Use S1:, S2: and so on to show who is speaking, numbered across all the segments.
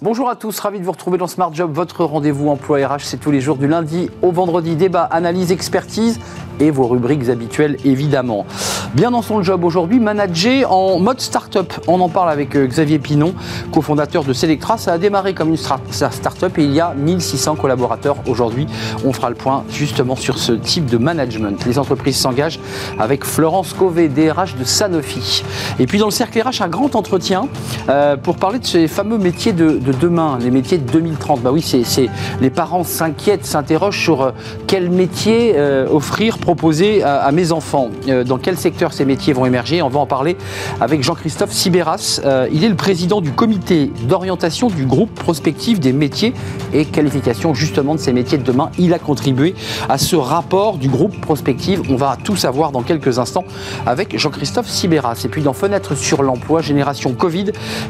S1: Bonjour à tous, ravi de vous retrouver dans Smart Job, votre rendez-vous emploi RH, c'est tous les jours du lundi au vendredi, débat, analyse, expertise et vos rubriques habituelles évidemment. Bien dans son job aujourd'hui, manager en mode start-up. On en parle avec euh, Xavier Pinon, cofondateur de Selectra. Ça a démarré comme une start-up et il y a 1600 collaborateurs aujourd'hui. On fera le point justement sur ce type de management. Les entreprises s'engagent avec Florence Cové, DRH de Sanofi. Et puis dans le cercle RH, un grand entretien euh, pour parler de ces fameux métiers de, demain, les métiers de 2030. Bah oui, c'est les parents s'inquiètent, s'interrogent sur euh, quel métier offrir proposer à, mes enfants. Dans quel secteur ces métiers vont émerger On va en parler avec Jean-Christophe Sibéras. Euh, il est le président du comité d'orientation du groupe prospectif des métiers et qualifications justement de ces métiers de demain. Il a contribué à ce rapport du groupe prospective. On va tout savoir dans quelques instants avec Jean-Christophe Sibéras. Et puis dans Fenêtre sur l'emploi, génération Covid,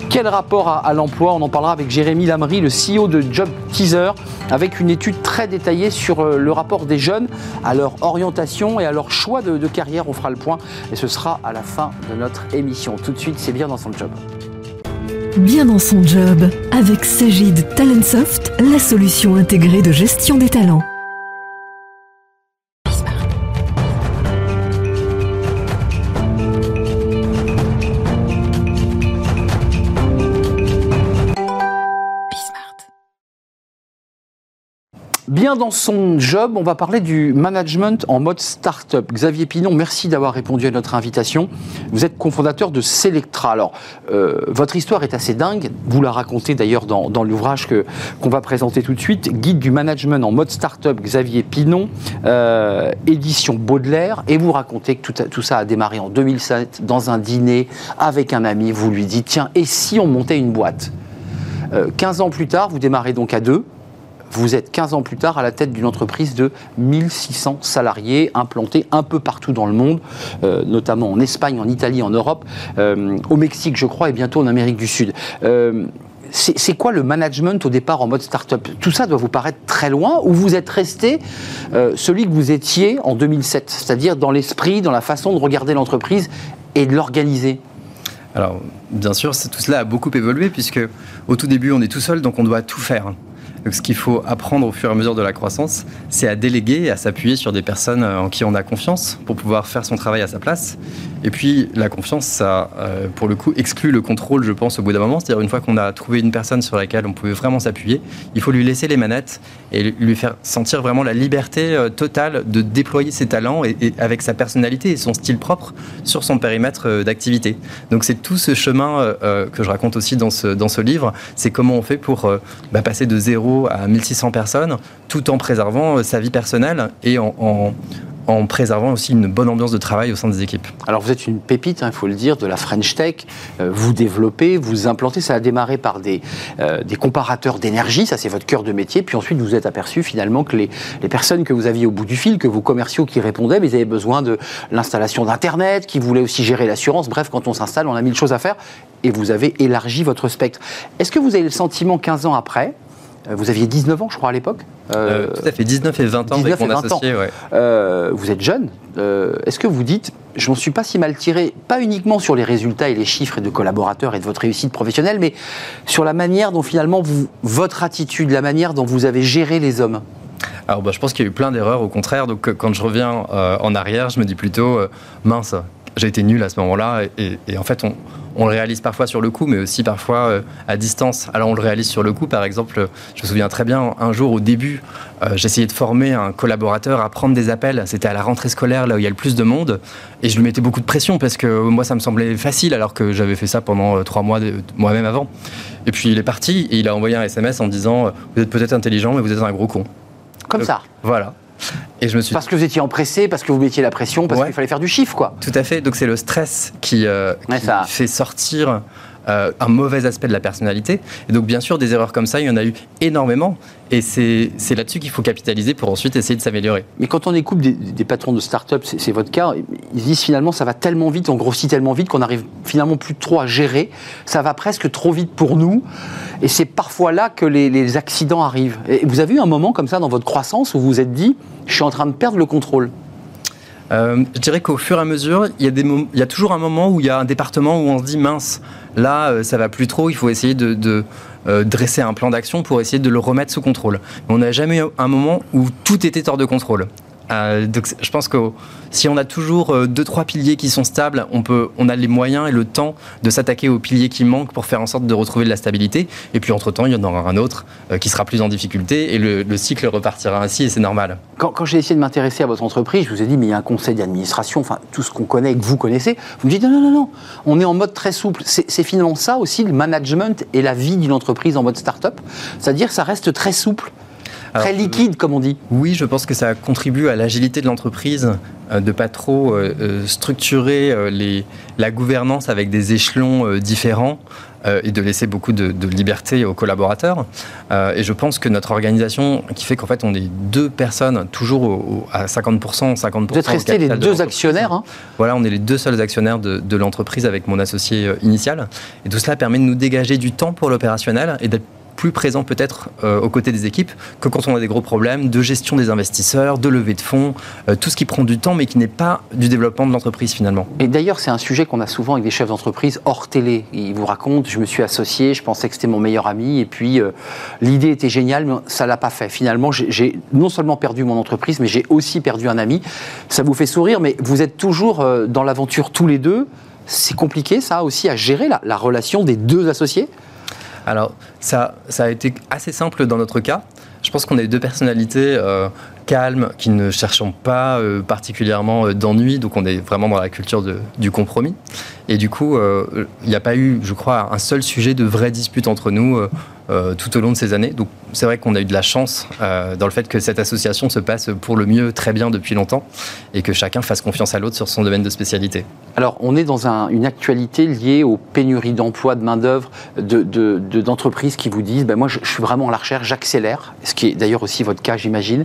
S1: quel rapport à, à l'emploi? On en parlera avec Jérémy Lamry, le CEO de Job Teaser, avec une étude très détaillée sur euh, le rapport des jeunes à leur orientation et à leur choix de, carrière. On fera le point et ce sera à la fin de notre émission. Tout de suite, c'est bien dans son job.
S2: Bien dans son job, avec Sagid Talentsoft, la solution intégrée de gestion des talents.
S1: Bien dans son job, on va parler du management en mode start-up. Xavier Pinon, merci d'avoir répondu à notre invitation. Vous êtes cofondateur de Selectra. Alors, euh, votre histoire est assez dingue. Vous la racontez d'ailleurs dans, l'ouvrage que, qu'on va présenter tout de suite. Guide du management en mode start-up, Xavier Pinon, euh, édition Baudelaire. Et vous racontez que tout, ça a démarré en 2007 dans un dîner avec un ami. Vous lui dites, tiens, et si on montait une boîte? 15 euh, ans plus tard, vous démarrez donc à deux. Vous êtes 15 ans plus tard à la tête d'une entreprise de 1600 salariés implantés un peu partout dans le monde, euh, notamment en Espagne, en Italie, en Europe, euh, au Mexique, je crois, et bientôt en Amérique du Sud. Euh, c'est quoi le management au départ en mode start-up? Tout ça doit vous paraître très loin ou vous êtes resté celui que vous étiez en 2007, c'est-à-dire dans l'esprit, dans la façon de regarder l'entreprise et de l'organiser?
S3: Alors, bien sûr, tout cela a beaucoup évolué puisque au tout début, on est tout seul, donc on doit tout faire. Donc ce qu'il faut apprendre au fur et à mesure de la croissance, c'est à déléguer et à s'appuyer sur des personnes euh, en qui on a confiance pour pouvoir faire son travail à sa place. Et puis la confiance, ça, euh, pour le coup, exclut le contrôle, je pense, au bout d'un moment. C'est-à-dire une fois qu'on a trouvé une personne sur laquelle on pouvait vraiment s'appuyer, il faut lui laisser les manettes et lui faire sentir vraiment la liberté euh, totale de déployer ses talents et, avec sa personnalité et son style propre sur son périmètre d'activité. Donc c'est tout ce chemin que je raconte aussi dans ce, dans ce livre, c'est comment on fait pour bah, passer de zéro à 1600 personnes, tout en préservant euh, sa vie personnelle et en, préservant aussi une bonne ambiance de travail au sein des équipes.
S1: Alors vous êtes une pépite, hein, il faut le dire, de la French Tech. Euh, vous développez, vous implantez. Ça a démarré par des, euh, des comparateurs d'énergie, ça c'est votre cœur de métier. Puis ensuite vous êtes aperçu finalement que les, personnes que vous aviez au bout du fil, que vos commerciaux qui répondaient, mais ils avaient besoin de l'installation d'Internet, qui voulaient aussi gérer l'assurance. Bref, quand on s'installe, on a mille choses à faire. Et vous avez élargi votre spectre. Est-ce que vous avez le sentiment 15 ans après vous aviez 19 ans, je crois, à l'époque
S3: euh, euh, Tout à fait, 19 et 20 ans 19 avec mon associé.
S1: vous êtes jeune. Est-ce que vous dites, je m'en suis pas si mal tiré, pas uniquement sur les résultats et les chiffres de collaborateurs et de votre réussite professionnelle, mais sur la manière dont finalement, vous, votre attitude, la manière dont vous avez géré les hommes?
S3: Alors, bah, je pense qu'il y a eu plein d'erreurs, au contraire. Donc, quand je reviens en arrière, je me dis plutôt, mince, j'ai été nul à ce moment-là. et, en fait, on, on le réalise parfois sur le coup, mais aussi parfois euh, à distance. Alors on le réalise sur le coup, par exemple, je me souviens très bien, un jour au début, euh, j'essayais de former un collaborateur à prendre des appels. C'était à la rentrée scolaire, là où il y a le plus de monde, et je lui mettais beaucoup de pression parce que moi, ça me semblait facile, alors que j'avais fait ça pendant euh, trois mois moi-même avant. Et puis il est parti et il a envoyé un SMS en disant Vous êtes peut-être intelligent, mais vous êtes un gros con.
S1: Comme ça.
S3: Voilà.
S1: Et je me suis... Parce que vous étiez empressé, parce que vous mettiez la pression, parce qu'il fallait faire du chiffre, quoi.
S3: Tout à fait. Donc c'est le stress qui, euh, fait sortir euh, un mauvais aspect de la personnalité. Et donc bien sûr, des erreurs comme ça, il y en a eu énormément. Et c'est là-dessus qu'il faut capitaliser pour ensuite essayer de s'améliorer.
S1: Mais quand on écoute des, patrons de start-up, c'est votre cas, ils disent finalement ça va tellement vite, on grossit tellement vite qu'on arrive finalement plus trop à gérer. Ça va presque trop vite pour nous. Et c'est parfois là que les, les, accidents arrivent. Et vous avez eu un moment comme ça dans votre croissance où vous vous êtes dit, je suis en train de perdre le contrôle
S3: euh, Je dirais qu'au fur et à mesure, il y, a toujours un moment où il y a un département où on se dit mince, là, euh, ça va plus trop, il faut essayer de, euh, dresser un plan d'action pour essayer de le remettre sous contrôle. Mais on n'a jamais eu un moment où tout était hors de contrôle. Euh, donc je pense que si on a toujours euh, deux trois piliers qui sont stables, on peut, on a les moyens et le temps de s'attaquer aux piliers qui manquent pour faire en sorte de retrouver de la stabilité. Et puis entre temps, il y en aura un autre euh, qui sera plus en difficulté et le, cycle repartira ainsi et c'est normal.
S1: Quand, j'ai essayé de m'intéresser à votre entreprise, je vous ai dit mais il y a un conseil d'administration, enfin tout ce qu'on connaît et que vous connaissez. Vous me dites non non non on est en mode très souple. C'est finalement ça aussi le management et la vie d'une entreprise en mode start-up, c'est-à-dire ça reste très souple. Très liquide, comme on dit.
S3: Oui, je pense que ça contribue à l'agilité de l'entreprise, euh, de pas trop euh, euh, structurer les, la gouvernance avec des échelons différents. et de laisser beaucoup de, liberté aux collaborateurs. et je pense que notre organisation, qui fait qu'en fait on est deux personnes, toujours à 50%, 50%.
S1: Vous êtes restés les deux actionnaires hein
S3: Voilà, on est les deux seuls actionnaires de, de l'entreprise avec mon associé initial. Et tout cela permet de nous dégager du temps pour l'opérationnel et d'être plus présent peut-être euh, aux côtés des équipes que quand on a des gros problèmes de gestion des investisseurs, de levée de fonds, euh, tout ce qui prend du temps mais qui n'est pas du développement de l'entreprise finalement.
S1: Et d'ailleurs, c'est un sujet qu'on a souvent avec des chefs d'entreprise hors télé. Ils vous racontent, je me suis associé, je pensais que c'était mon meilleur ami et puis euh, l'idée était géniale, mais ça l'a pas fait. Finalement, j'ai non seulement perdu mon entreprise, mais j'ai aussi perdu un ami. Ça vous fait sourire, mais vous êtes toujours dans l'aventure tous les deux. C'est compliqué, ça aussi, à gérer la relation des deux associés?
S3: Alors, ça, a été assez simple dans notre cas. Je pense qu'on eu deux personnalités euh, calmes, qui ne cherchent pas euh, particulièrement euh, d'ennui, donc on est vraiment dans la culture du compromis. Et du coup, il n'y a pas eu, je crois, un seul sujet de vraie dispute entre nous euh, tout au long de ces années. Donc c'est vrai qu'on a eu de la chance euh, dans le fait que cette association se passe pour le mieux très bien depuis longtemps et que chacun fasse confiance à l'autre sur son domaine de spécialité.
S1: Alors on est dans une actualité liée aux pénuries d'emploi, de main-d'œuvre, d'entreprises de, qui vous disent ben moi je, suis vraiment à la recherche, j'accélère, ce qui est d'ailleurs aussi votre cas j'imagine,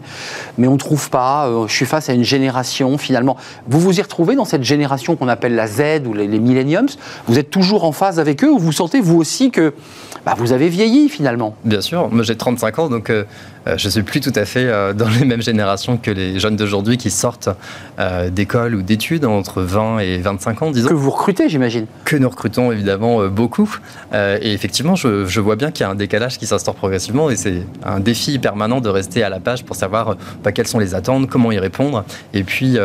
S1: mais on ne trouve pas, euh, je suis face à une génération finalement. Vous vous y retrouvez dans cette génération qu'on appelle la Z ou les, les millenniums? Vous êtes toujours en phase avec eux ou vous sentez vous aussi que bah, vous avez vieilli finalement?
S3: Bien sûr, moi j'ai 35 ans, donc euh, je ne suis plus tout à fait euh, dans les mêmes générations que les jeunes d'aujourd'hui qui sortent d'école ou d'études entre 20 et 25 ans, disons.
S1: Que vous recrutez, j'imagine.
S3: Que nous recrutons évidemment beaucoup. et effectivement, je, vois bien qu'il y a un décalage qui s'instaure progressivement et c'est un défi permanent de rester à la page pour savoir bah, quelles sont les attentes, comment y répondre. Et puis.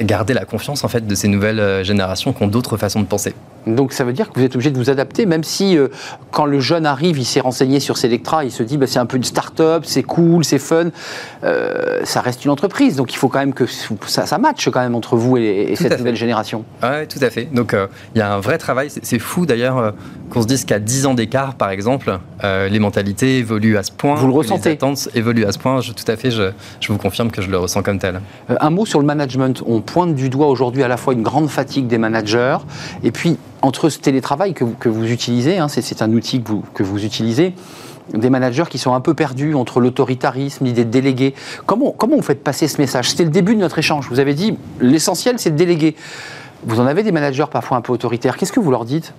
S3: garder la confiance en fait de ces nouvelles générations qui ont d'autres façons de penser.
S1: Donc ça veut dire que vous êtes obligé de vous adapter, même si euh, quand le jeune arrive, il s'est renseigné sur Selectra, il se dit bah, c'est un peu une start-up, c'est cool, c'est fun, euh, ça reste une entreprise. Donc il faut quand même que ça, ça matche quand même entre vous et, cette nouvelle génération.
S3: Oui, tout à fait. Donc euh, il y a un vrai travail. C'est fou d'ailleurs qu'on se dise qu'à 10 ans d'écart, par exemple, les mentalités évoluent à ce point.
S1: Vous le ressentez
S3: Les attentes évoluent à ce point. Je, tout à fait, je, je, vous confirme que je le ressens comme tel.
S1: un mot sur le management. On pointe du doigt aujourd'hui à la fois une grande fatigue des managers et puis entre ce télétravail que vous, que vous utilisez, hein, c'est un outil que vous, que vous utilisez, des managers qui sont un peu perdus entre l'autoritarisme, l'idée de déléguer. Comment, comment vous faites passer ce message? C'était le début de notre échange. Vous avez dit l'essentiel, c'est de déléguer. Vous en avez des managers parfois un peu autoritaires. Qu'est-ce que vous leur dites?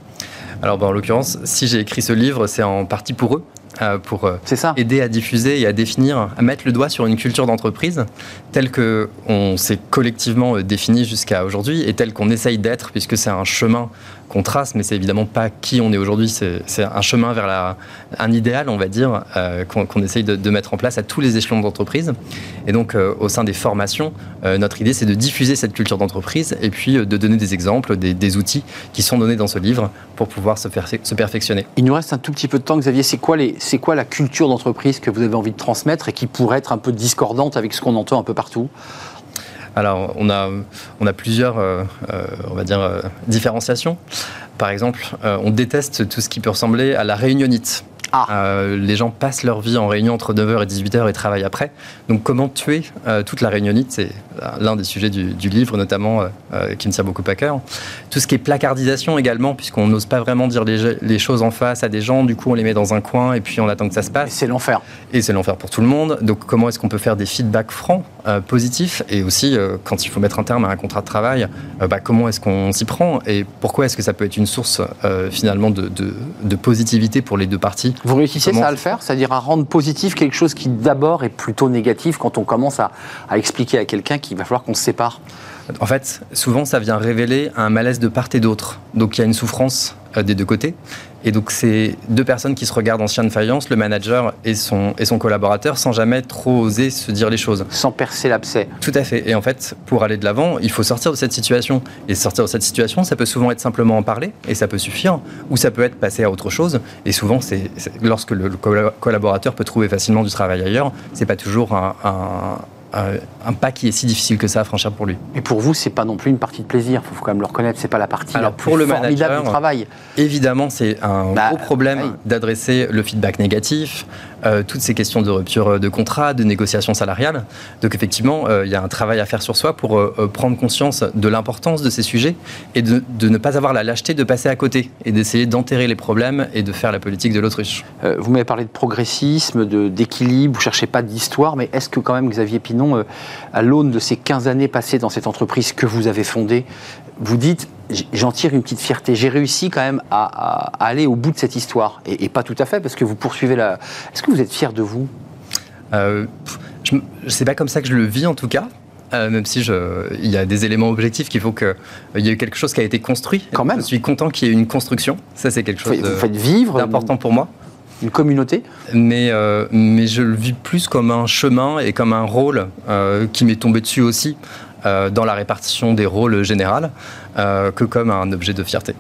S3: Alors, ben, en l'occurrence, si j'ai écrit ce livre, c'est en partie pour eux. Euh, pour euh, aider à diffuser et à définir, à mettre le doigt sur une culture d'entreprise telle que on s'est collectivement euh, défini jusqu'à aujourd'hui et telle qu'on essaye d'être, puisque c'est un chemin qu'on trace, mais c'est évidemment pas qui on est aujourd'hui. C'est un chemin vers un idéal, on va dire, euh, qu'on essaye de, mettre en place à tous les échelons d'entreprise. Et donc, euh, au sein des formations, euh, notre idée, c'est de diffuser cette culture d'entreprise et puis de donner des exemples, des, outils qui sont donnés dans ce livre pour pouvoir se, faire, se perfectionner.
S1: Il nous reste un tout petit peu de temps, Xavier. C'est quoi, quoi la culture d'entreprise que vous avez envie de transmettre et qui pourrait être un peu discordante avec ce qu'on entend un peu partout?
S3: Alors, on a, on a plusieurs, euh, euh, on va dire, euh, différenciations. Par exemple, on déteste tout ce qui peut ressembler à la réunionite. Ah. les gens passent leur vie en réunion entre 9h et 18h et travaillent après. Donc comment tuer toute la réunionite? C'est l'un des sujets du, livre notamment qui me tient beaucoup à cœur. Tout ce qui est placardisation également, puisqu'on n'ose pas vraiment dire les, les, choses en face à des gens, du coup on les met dans un coin et puis on attend que ça se passe.
S1: C'est l'enfer.
S3: Et c'est l'enfer pour tout le monde. Donc comment est-ce qu'on peut faire des feedbacks francs? Euh, positif et aussi euh, quand il faut mettre un terme à un contrat de travail, euh, bah, comment est-ce qu'on s'y prend et pourquoi est-ce que ça peut être une source finalement de, de, positivité pour les deux parties?
S1: Vous réussissez ça à le faire, c'est-à-dire à rendre positif quelque chose qui d'abord est plutôt négatif quand on commence à, à expliquer à quelqu'un qu'il va falloir qu'on se sépare?
S3: En fait, souvent, ça vient révéler un malaise de part et d'autre. Donc, il y a une souffrance des deux côtés. Et donc, c'est deux personnes qui se regardent en chien de faïence, le manager et son, et son collaborateur, sans jamais trop oser se dire les choses.
S1: Sans percer l'abcès.
S3: Tout à fait. Et en fait, pour aller de l'avant, il faut sortir de cette situation. Et sortir de cette situation, ça peut souvent être simplement en parler, et ça peut suffire, ou ça peut être passer à autre chose. Et souvent, c'est lorsque le, collaborateur peut trouver facilement du travail ailleurs, c'est pas toujours un, un pas qui est si difficile que ça à franchir pour lui.
S1: Et pour vous, c'est pas non plus une partie de plaisir. Il faut quand même le reconnaître. C'est pas la partie la plus pour le formidable manager, du travail.
S3: Évidemment, c'est un bah, gros problème d'adresser le feedback négatif, euh, toutes ces questions de rupture de contrat, de négociation salariale. Donc effectivement, euh, il y a un travail à faire sur soi pour euh, prendre conscience de l'importance de ces sujets et de, de, ne pas avoir la lâcheté de passer à côté et d'essayer d'enterrer les problèmes et de faire la politique de l'autruche.
S1: vous m'avez parlé de progressisme, d'équilibre. Vous cherchez pas d'histoire, mais est-ce que quand même Xavier Pinon euh, à l'aune de ces 15 années passées dans cette entreprise que vous avez fondée, vous dites, j'en tire une petite fierté. J'ai réussi quand même à, aller au bout de cette histoire. Et, pas tout à fait, parce que vous poursuivez la... Est-ce que vous êtes fier de vous?
S3: Euh, Je sais pas comme ça que je le vis en tout cas. Euh, même si il y a des éléments objectifs qu'il faut qu'il y ait quelque chose qui a été construit.
S1: Quand même.
S3: Je suis content qu'il y ait une construction. Ça, c'est quelque chose
S1: vous faites vivre
S3: d'important pour moi
S1: une communauté
S3: mais, euh, mais je le vis plus comme un chemin et comme un rôle euh, qui m'est tombé dessus aussi euh, dans la répartition des rôles généraux que comme un objet de fierté.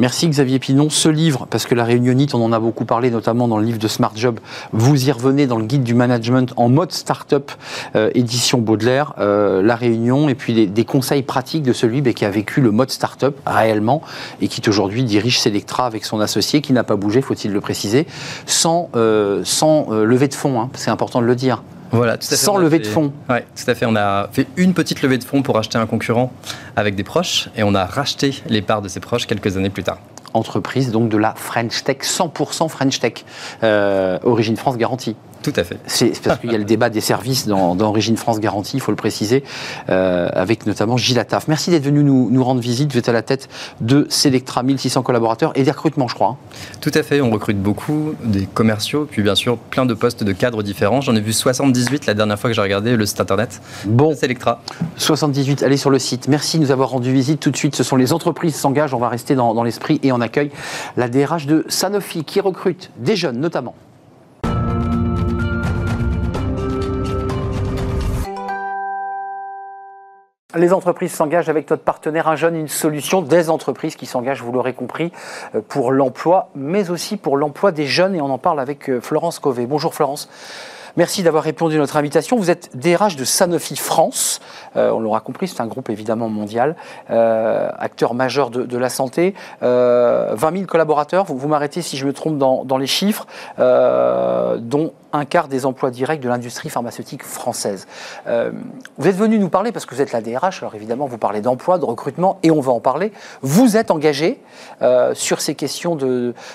S1: Merci Xavier Pinon. Ce livre, parce que la réunionite, on en a beaucoup parlé, notamment dans le livre de Smart Job, vous y revenez dans le guide du management en mode start-up, euh, édition Baudelaire, euh, la réunion, et puis des, conseils pratiques de celui qui a vécu le mode start-up réellement, et qui aujourd'hui dirige Selectra avec son associé, qui n'a pas bougé, faut-il le préciser, sans, euh, sans levée de fonds, hein. c'est important de le dire.
S3: Voilà, tout à fait.
S1: Sans levée de fonds.
S3: Oui, tout à fait. On a fait une petite levée de fonds pour acheter un concurrent avec des proches et on a racheté les parts de ses proches quelques années plus tard
S1: entreprise donc de la French Tech, 100% French Tech, euh, Origine France garantie.
S3: Tout à fait.
S1: C'est parce qu'il y a le débat des services dans, Origine France Garantie, il faut le préciser, euh, avec notamment Gilles Attaf. Merci d'être venu nous, nous, rendre visite. Vous êtes à la tête de Selectra, 1600 collaborateurs et des recrutements, je crois. Hein.
S3: Tout à fait. On recrute beaucoup, des commerciaux, puis bien sûr plein de postes de cadres différents. J'en ai vu 78 la dernière fois que j'ai regardé le site internet.
S1: Bon.
S3: Selectra.
S1: 78, allez sur le site. Merci de nous avoir rendu visite. Tout de suite, ce sont les entreprises qui s'engagent. On va rester dans, dans l'esprit et on accueille la DRH de Sanofi qui recrute des jeunes notamment. Les entreprises s'engagent avec notre partenaire Un Jeune, une solution des entreprises qui s'engagent, vous l'aurez compris, euh, pour l'emploi, mais aussi pour l'emploi des jeunes. Et on en parle avec euh, Florence Cové. Bonjour Florence. Merci d'avoir répondu à notre invitation. Vous êtes DRH de Sanofi France. Euh, on l'aura compris, c'est un groupe évidemment mondial, acteur majeur de, la santé. 20 000 collaborateurs, vous, vous m'arrêtez si je me trompe dans, dans les chiffres, dont un quart des emplois directs de l'industrie pharmaceutique française. Euh, vous êtes venu nous parler, parce que vous êtes la DRH, alors évidemment vous parlez d'emploi, de recrutement, et on va en parler. Vous êtes engagé euh, sur ces questions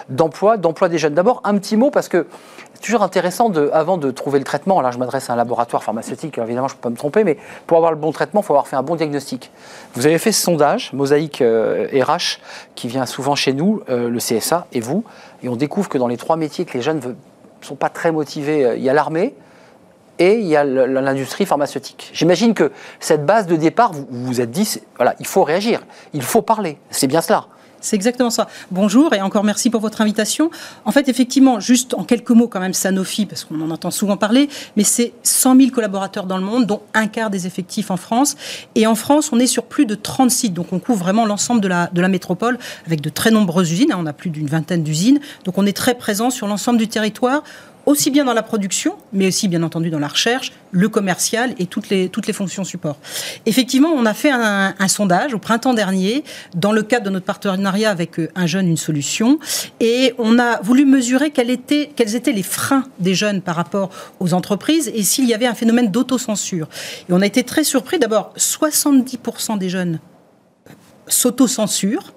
S1: d'emploi, d'emploi des jeunes. D'abord, un petit mot, parce que c'est toujours intéressant, de, avant de trouver le traitement, là je m'adresse à un laboratoire pharmaceutique, évidemment je ne peux pas me tromper, mais pour avoir le bon traitement, il faut avoir fait un bon diagnostic. Vous avez fait ce sondage, Mosaïque RH, euh, qui vient souvent chez nous, le CSA et vous, et on découvre que dans les trois métiers que les jeunes veulent sont pas très motivés. Il y a l'armée et il y a l'industrie pharmaceutique. J'imagine que cette base de départ, vous vous êtes dit, voilà, il faut réagir, il faut parler. C'est bien cela.
S4: C'est exactement ça. Bonjour et encore merci pour votre invitation. En fait, effectivement, juste en quelques mots quand même, Sanofi, parce qu'on en entend souvent parler, mais c'est 100 000 collaborateurs dans le monde, dont un quart des effectifs en France. Et en France, on est sur plus de 30 sites, donc on couvre vraiment l'ensemble de la, de la métropole, avec de très nombreuses usines. On a plus d'une vingtaine d'usines, donc on est très présent sur l'ensemble du territoire aussi bien dans la production, mais aussi bien entendu dans la recherche, le commercial et toutes les, toutes les fonctions support. Effectivement, on a fait un, sondage au printemps dernier dans le cadre de notre partenariat avec euh, Un jeune, une solution, et on a voulu mesurer quels étaient, quels étaient les freins des jeunes par rapport aux entreprises et s'il y avait un phénomène d'autocensure. Et on a été très surpris. D'abord, 70% des jeunes s'auto-censurent.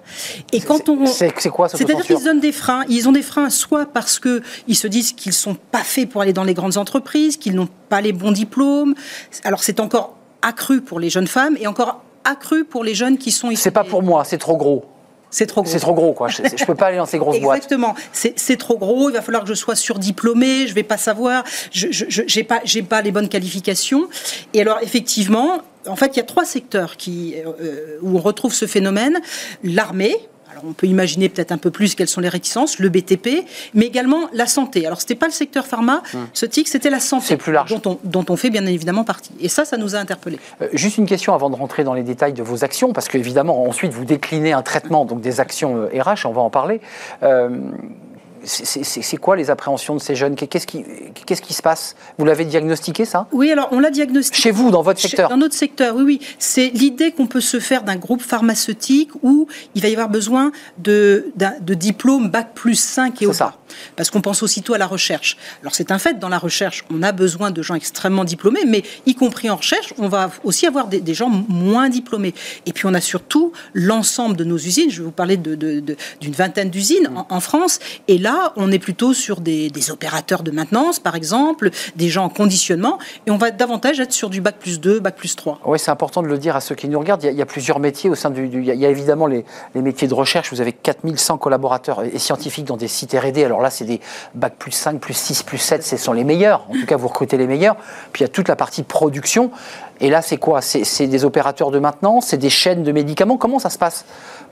S4: Et quand on.
S1: C'est quoi
S4: C'est-à-dire qu'ils donnent des freins. Ils ont des freins soit parce qu'ils se disent qu'ils ne sont pas faits pour aller dans les grandes entreprises, qu'ils n'ont pas les bons diplômes. Alors c'est encore accru pour les jeunes femmes et encore accru pour les jeunes qui sont.
S1: C'est pas pour moi, c'est trop gros.
S4: C'est trop gros.
S1: C'est trop gros, quoi. Je ne peux pas aller dans ces grosses boîtes.
S4: Exactement. C'est trop gros. Il va falloir que je sois surdiplômé. Je vais pas savoir. Je n'ai pas, pas les bonnes qualifications. Et alors, effectivement, en fait, il y a trois secteurs qui, euh, où on retrouve ce phénomène. L'armée, on peut imaginer peut-être un peu plus quelles sont les réticences, le BTP, mais également la santé. Alors ce n'était pas le secteur pharma, hum. ce tic, c'était la santé,
S1: plus large.
S4: Dont, on, dont on fait bien évidemment partie. Et ça, ça nous a interpellés.
S1: Euh, juste une question avant de rentrer dans les détails de vos actions, parce qu'évidemment ensuite vous déclinez un traitement, donc des actions RH, euh, on va en parler. Euh, c'est quoi les appréhensions de ces jeunes? Qu'est-ce qui, se passe? Vous l'avez diagnostiqué, ça?
S4: Oui, alors on l'a diagnostiqué.
S1: Chez vous, dans votre secteur?
S4: Dans notre secteur, oui, oui. C'est l'idée qu'on peut se faire d'un groupe pharmaceutique où il va y avoir besoin de, de diplôme Bac plus 5 et au-delà. Parce qu'on pense aussitôt à la recherche. Alors c'est un fait, dans la recherche, on a besoin de gens extrêmement diplômés, mais y compris en recherche, on va aussi avoir des, gens moins diplômés. Et puis on a surtout l'ensemble de nos usines. Je vais vous parler d'une de, vingtaine d'usines en, en France. Et là, on est plutôt sur des, opérateurs de maintenance, par exemple, des gens en conditionnement, et on va davantage être sur du bac plus 2, bac plus 3.
S1: Oui, c'est important de le dire à ceux qui nous regardent. Il y a, plusieurs métiers au sein du. il, y a, évidemment les, métiers de recherche. Vous avez 4100 collaborateurs et scientifiques dans des sites RD. Alors là, c'est des bac plus 5, plus 6, plus 7, ce sont les meilleurs. En tout cas, vous recrutez les meilleurs. Puis il y a toute la partie production. Et là, c'est quoi? C'est des opérateurs de maintenance C'est des chaînes de médicaments Comment ça se passe?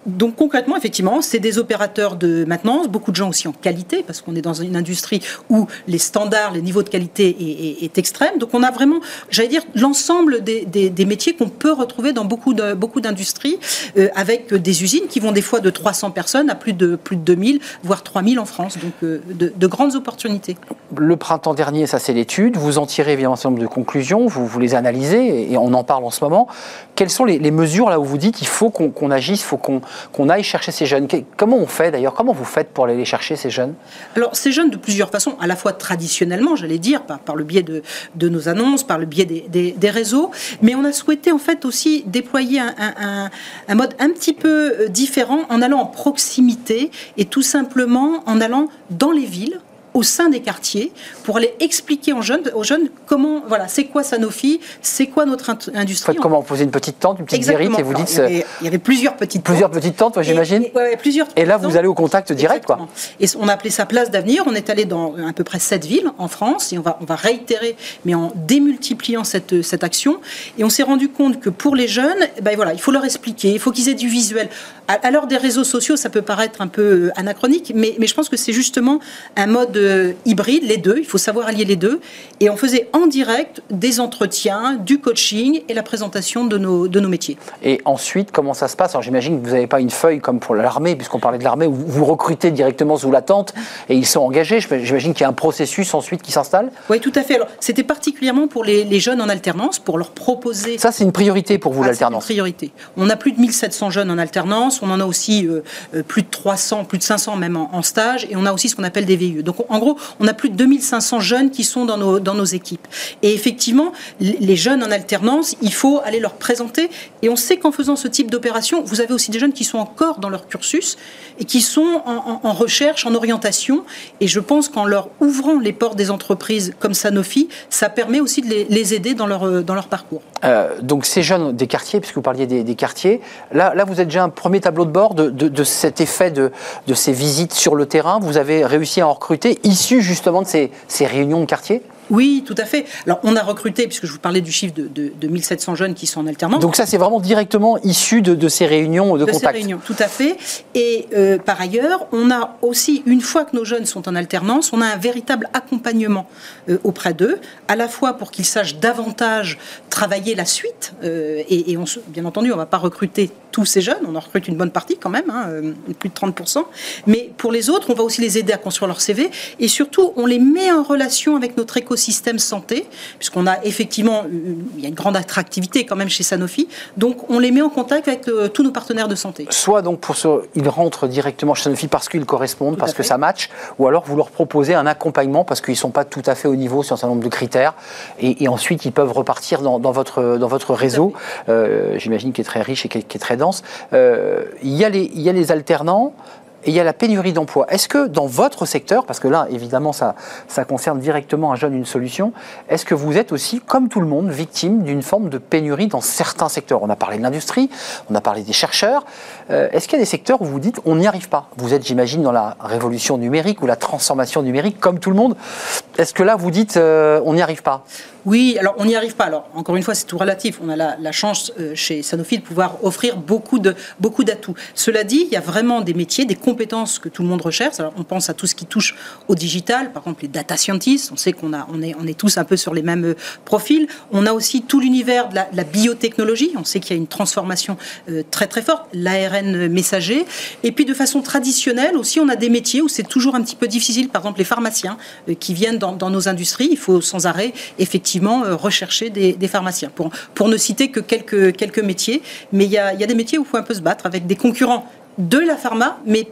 S4: Donc concrètement, effectivement, c'est des opérateurs de maintenance, beaucoup de gens aussi en qualité, parce qu'on est dans une industrie où les standards, les niveaux de qualité est, est, extrême. Donc on a vraiment, j'allais dire, l'ensemble des, métiers qu'on peut retrouver dans beaucoup de beaucoup d'industries, euh, avec des usines qui vont des fois de 300 personnes à plus de plus de 2000, voire 3000 en France. Donc euh, de, de, grandes opportunités.
S1: Le printemps dernier, ça c'est l'étude. Vous en tirez évidemment un certain nombre de conclusions, vous, les analysez et on en parle en ce moment. Quelles sont les, mesures là où vous dites il faut qu'on agisse, il faut qu'on qu'on aille chercher ces jeunes. Comment on fait d'ailleurs? Comment vous faites pour aller les chercher, ces jeunes?
S4: Alors, ces jeunes, de plusieurs façons, à la fois traditionnellement, j'allais dire, par, le biais de, de, nos annonces, par le biais des, des, réseaux, mais on a souhaité en fait aussi déployer un, un, un, mode un petit peu euh, différent en allant en proximité et tout simplement en allant dans les villes au sein des quartiers pour aller expliquer aux jeunes, aux jeunes comment, voilà, c'est quoi Sanofi, c'est quoi notre industrie.
S1: Faites comment poser une petite tente, une petite guérite et vous dites.
S4: Il y, avait, plusieurs petites
S1: plusieurs petites tentes, j'imagine.
S4: Et, plusieurs.
S1: Et là, vous allez au contact direct, quoi.
S4: Et on a appelé ça place d'avenir. On est allé dans à peu près sept villes en France et on va, on va réitérer, mais en démultipliant cette, cette action. Et on s'est rendu compte que pour les jeunes, ben voilà, il faut leur expliquer, il faut qu'ils aient du visuel. L'heure des réseaux sociaux, ça peut paraître un peu euh, anachronique, mais, mais je pense que c'est justement un mode euh, hybride, les deux. Il faut savoir allier les deux. Et on faisait en direct des entretiens, du coaching et la présentation de nos, de nos métiers.
S1: Et ensuite, comment ça se passe? Alors j'imagine que vous n'avez pas une feuille comme pour l'armée, puisqu'on parlait de l'armée, où vous recrutez directement sous la tente et ils sont engagés. J'imagine qu'il y a un processus ensuite qui s'installe.
S4: Oui, tout à fait. Alors c'était particulièrement pour les, les, jeunes en alternance, pour leur proposer.
S1: Ça, c'est une priorité pour vous, ah, l'alternance
S4: C'est une priorité. On a plus de 1700 jeunes en alternance, on en a aussi euh, euh, plus de 300, plus de 500 même en, stage, et on a aussi ce qu'on appelle des VIE. Donc en gros, on a plus de 2500 jeunes qui sont dans nos, équipes. Et effectivement, les jeunes en alternance, il faut aller leur présenter. Et on sait qu'en faisant ce type d'opération, vous avez aussi des jeunes qui sont encore dans leur cursus et qui sont en, recherche, en orientation. Et je pense qu'en leur ouvrant les portes des entreprises comme Sanofi, ça permet aussi de les, aider dans leur, leur parcours.
S1: Euh, donc ces jeunes des quartiers, puisque vous parliez des, quartiers, là, là vous êtes déjà un premier tableau de bord de, cet effet de, ces visites sur le terrain. Vous avez réussi à en recruter, issus justement de ces réunions de quartier?
S4: Oui, tout à fait. Alors, on a recruté, puisque je vous parlais du chiffre de, de, 1700 jeunes qui sont en alternance.
S1: Donc ça, c'est vraiment directement issu de, ces réunions de, de contact.
S4: Ces réunions, tout à fait. Et euh, par ailleurs, on a aussi, une fois que nos jeunes sont en alternance, on a un véritable accompagnement euh, auprès d'eux, à la fois pour qu'ils sachent davantage travailler la suite. Euh, et, et on, bien entendu, on ne va pas recruter tous ces jeunes, on en recrute une bonne partie quand même, hein, plus de 30%. Mais pour les autres, on va aussi les aider à construire leur CV. Et surtout, on les met en relation avec notre écosystème système santé, puisqu'on a effectivement, il y a une grande attractivité quand même chez Sanofi, donc on les met en contact avec euh, tous nos partenaires de santé.
S1: Soit donc pour ce, ils rentrent directement chez Sanofi parce qu'ils correspondent, parce que ça match, ou alors vous leur proposez un accompagnement parce qu'ils ne sont pas tout à fait au niveau sur un certain nombre de critères, et, ensuite ils peuvent repartir dans, votre, dans votre réseau, euh, j'imagine qui est très riche et qui est, très dense. Euh, il, y a les, il y a les alternants et il y a la pénurie d'emploi. Est-ce que dans votre secteur, parce que là, évidemment, ça, ça concerne directement un jeune, une solution, est-ce que vous êtes aussi, comme tout le monde, victime d'une forme de pénurie dans certains secteurs? On a parlé de l'industrie, on a parlé des chercheurs. Euh, est-ce qu'il y a des secteurs où vous dites on n'y arrive pas? Vous êtes, j'imagine, dans la révolution numérique ou la transformation numérique, comme tout le monde. Est-ce que là, vous dites euh, on n'y arrive pas?
S4: Oui, alors on n'y arrive pas. Alors encore une fois, c'est tout relatif. On a la, chance euh, chez Sanofi de pouvoir offrir beaucoup beaucoup d'atouts. Cela dit, il y a vraiment des métiers, des compétences que tout le monde recherche. Alors on pense à tout ce qui touche au digital, par exemple les data scientists. On sait qu'on on est on est tous un peu sur les mêmes euh, profils. On a aussi tout l'univers de la, biotechnologie. On sait qu'il y a une transformation euh, très très forte, l'ARN messager. Et puis de façon traditionnelle aussi, on a des métiers où c'est toujours un petit peu difficile. Par exemple les pharmaciens qui viennent dans nos industries. Il faut sans arrêt effectivement euh, rechercher des, pharmaciens, pour, ne citer que quelques, quelques métiers. Mais il y a, y a des métiers où il faut un peu se battre avec des concurrents de la pharma, mais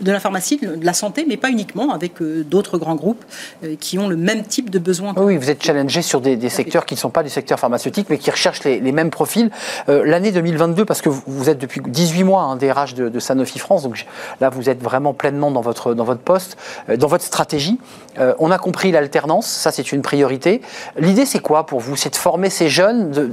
S4: de la pharmacie, de la santé, mais pas uniquement, avec euh, d'autres grands groupes euh, qui ont le même type de besoins.
S1: Oui, vous êtes challengé sur des, secteurs qui ne sont pas des secteurs pharmaceutiques, mais qui recherchent les, mêmes profils. Euh, l'année 2022, parce que vous êtes depuis 18 mois un DRH de, de, Sanofi France, donc là vous êtes vraiment pleinement dans votre, dans votre poste, dans votre stratégie. on a compris l'alternance, ça c'est une priorité. L'idée c'est quoi pour vous? C'est de former ces jeunes de,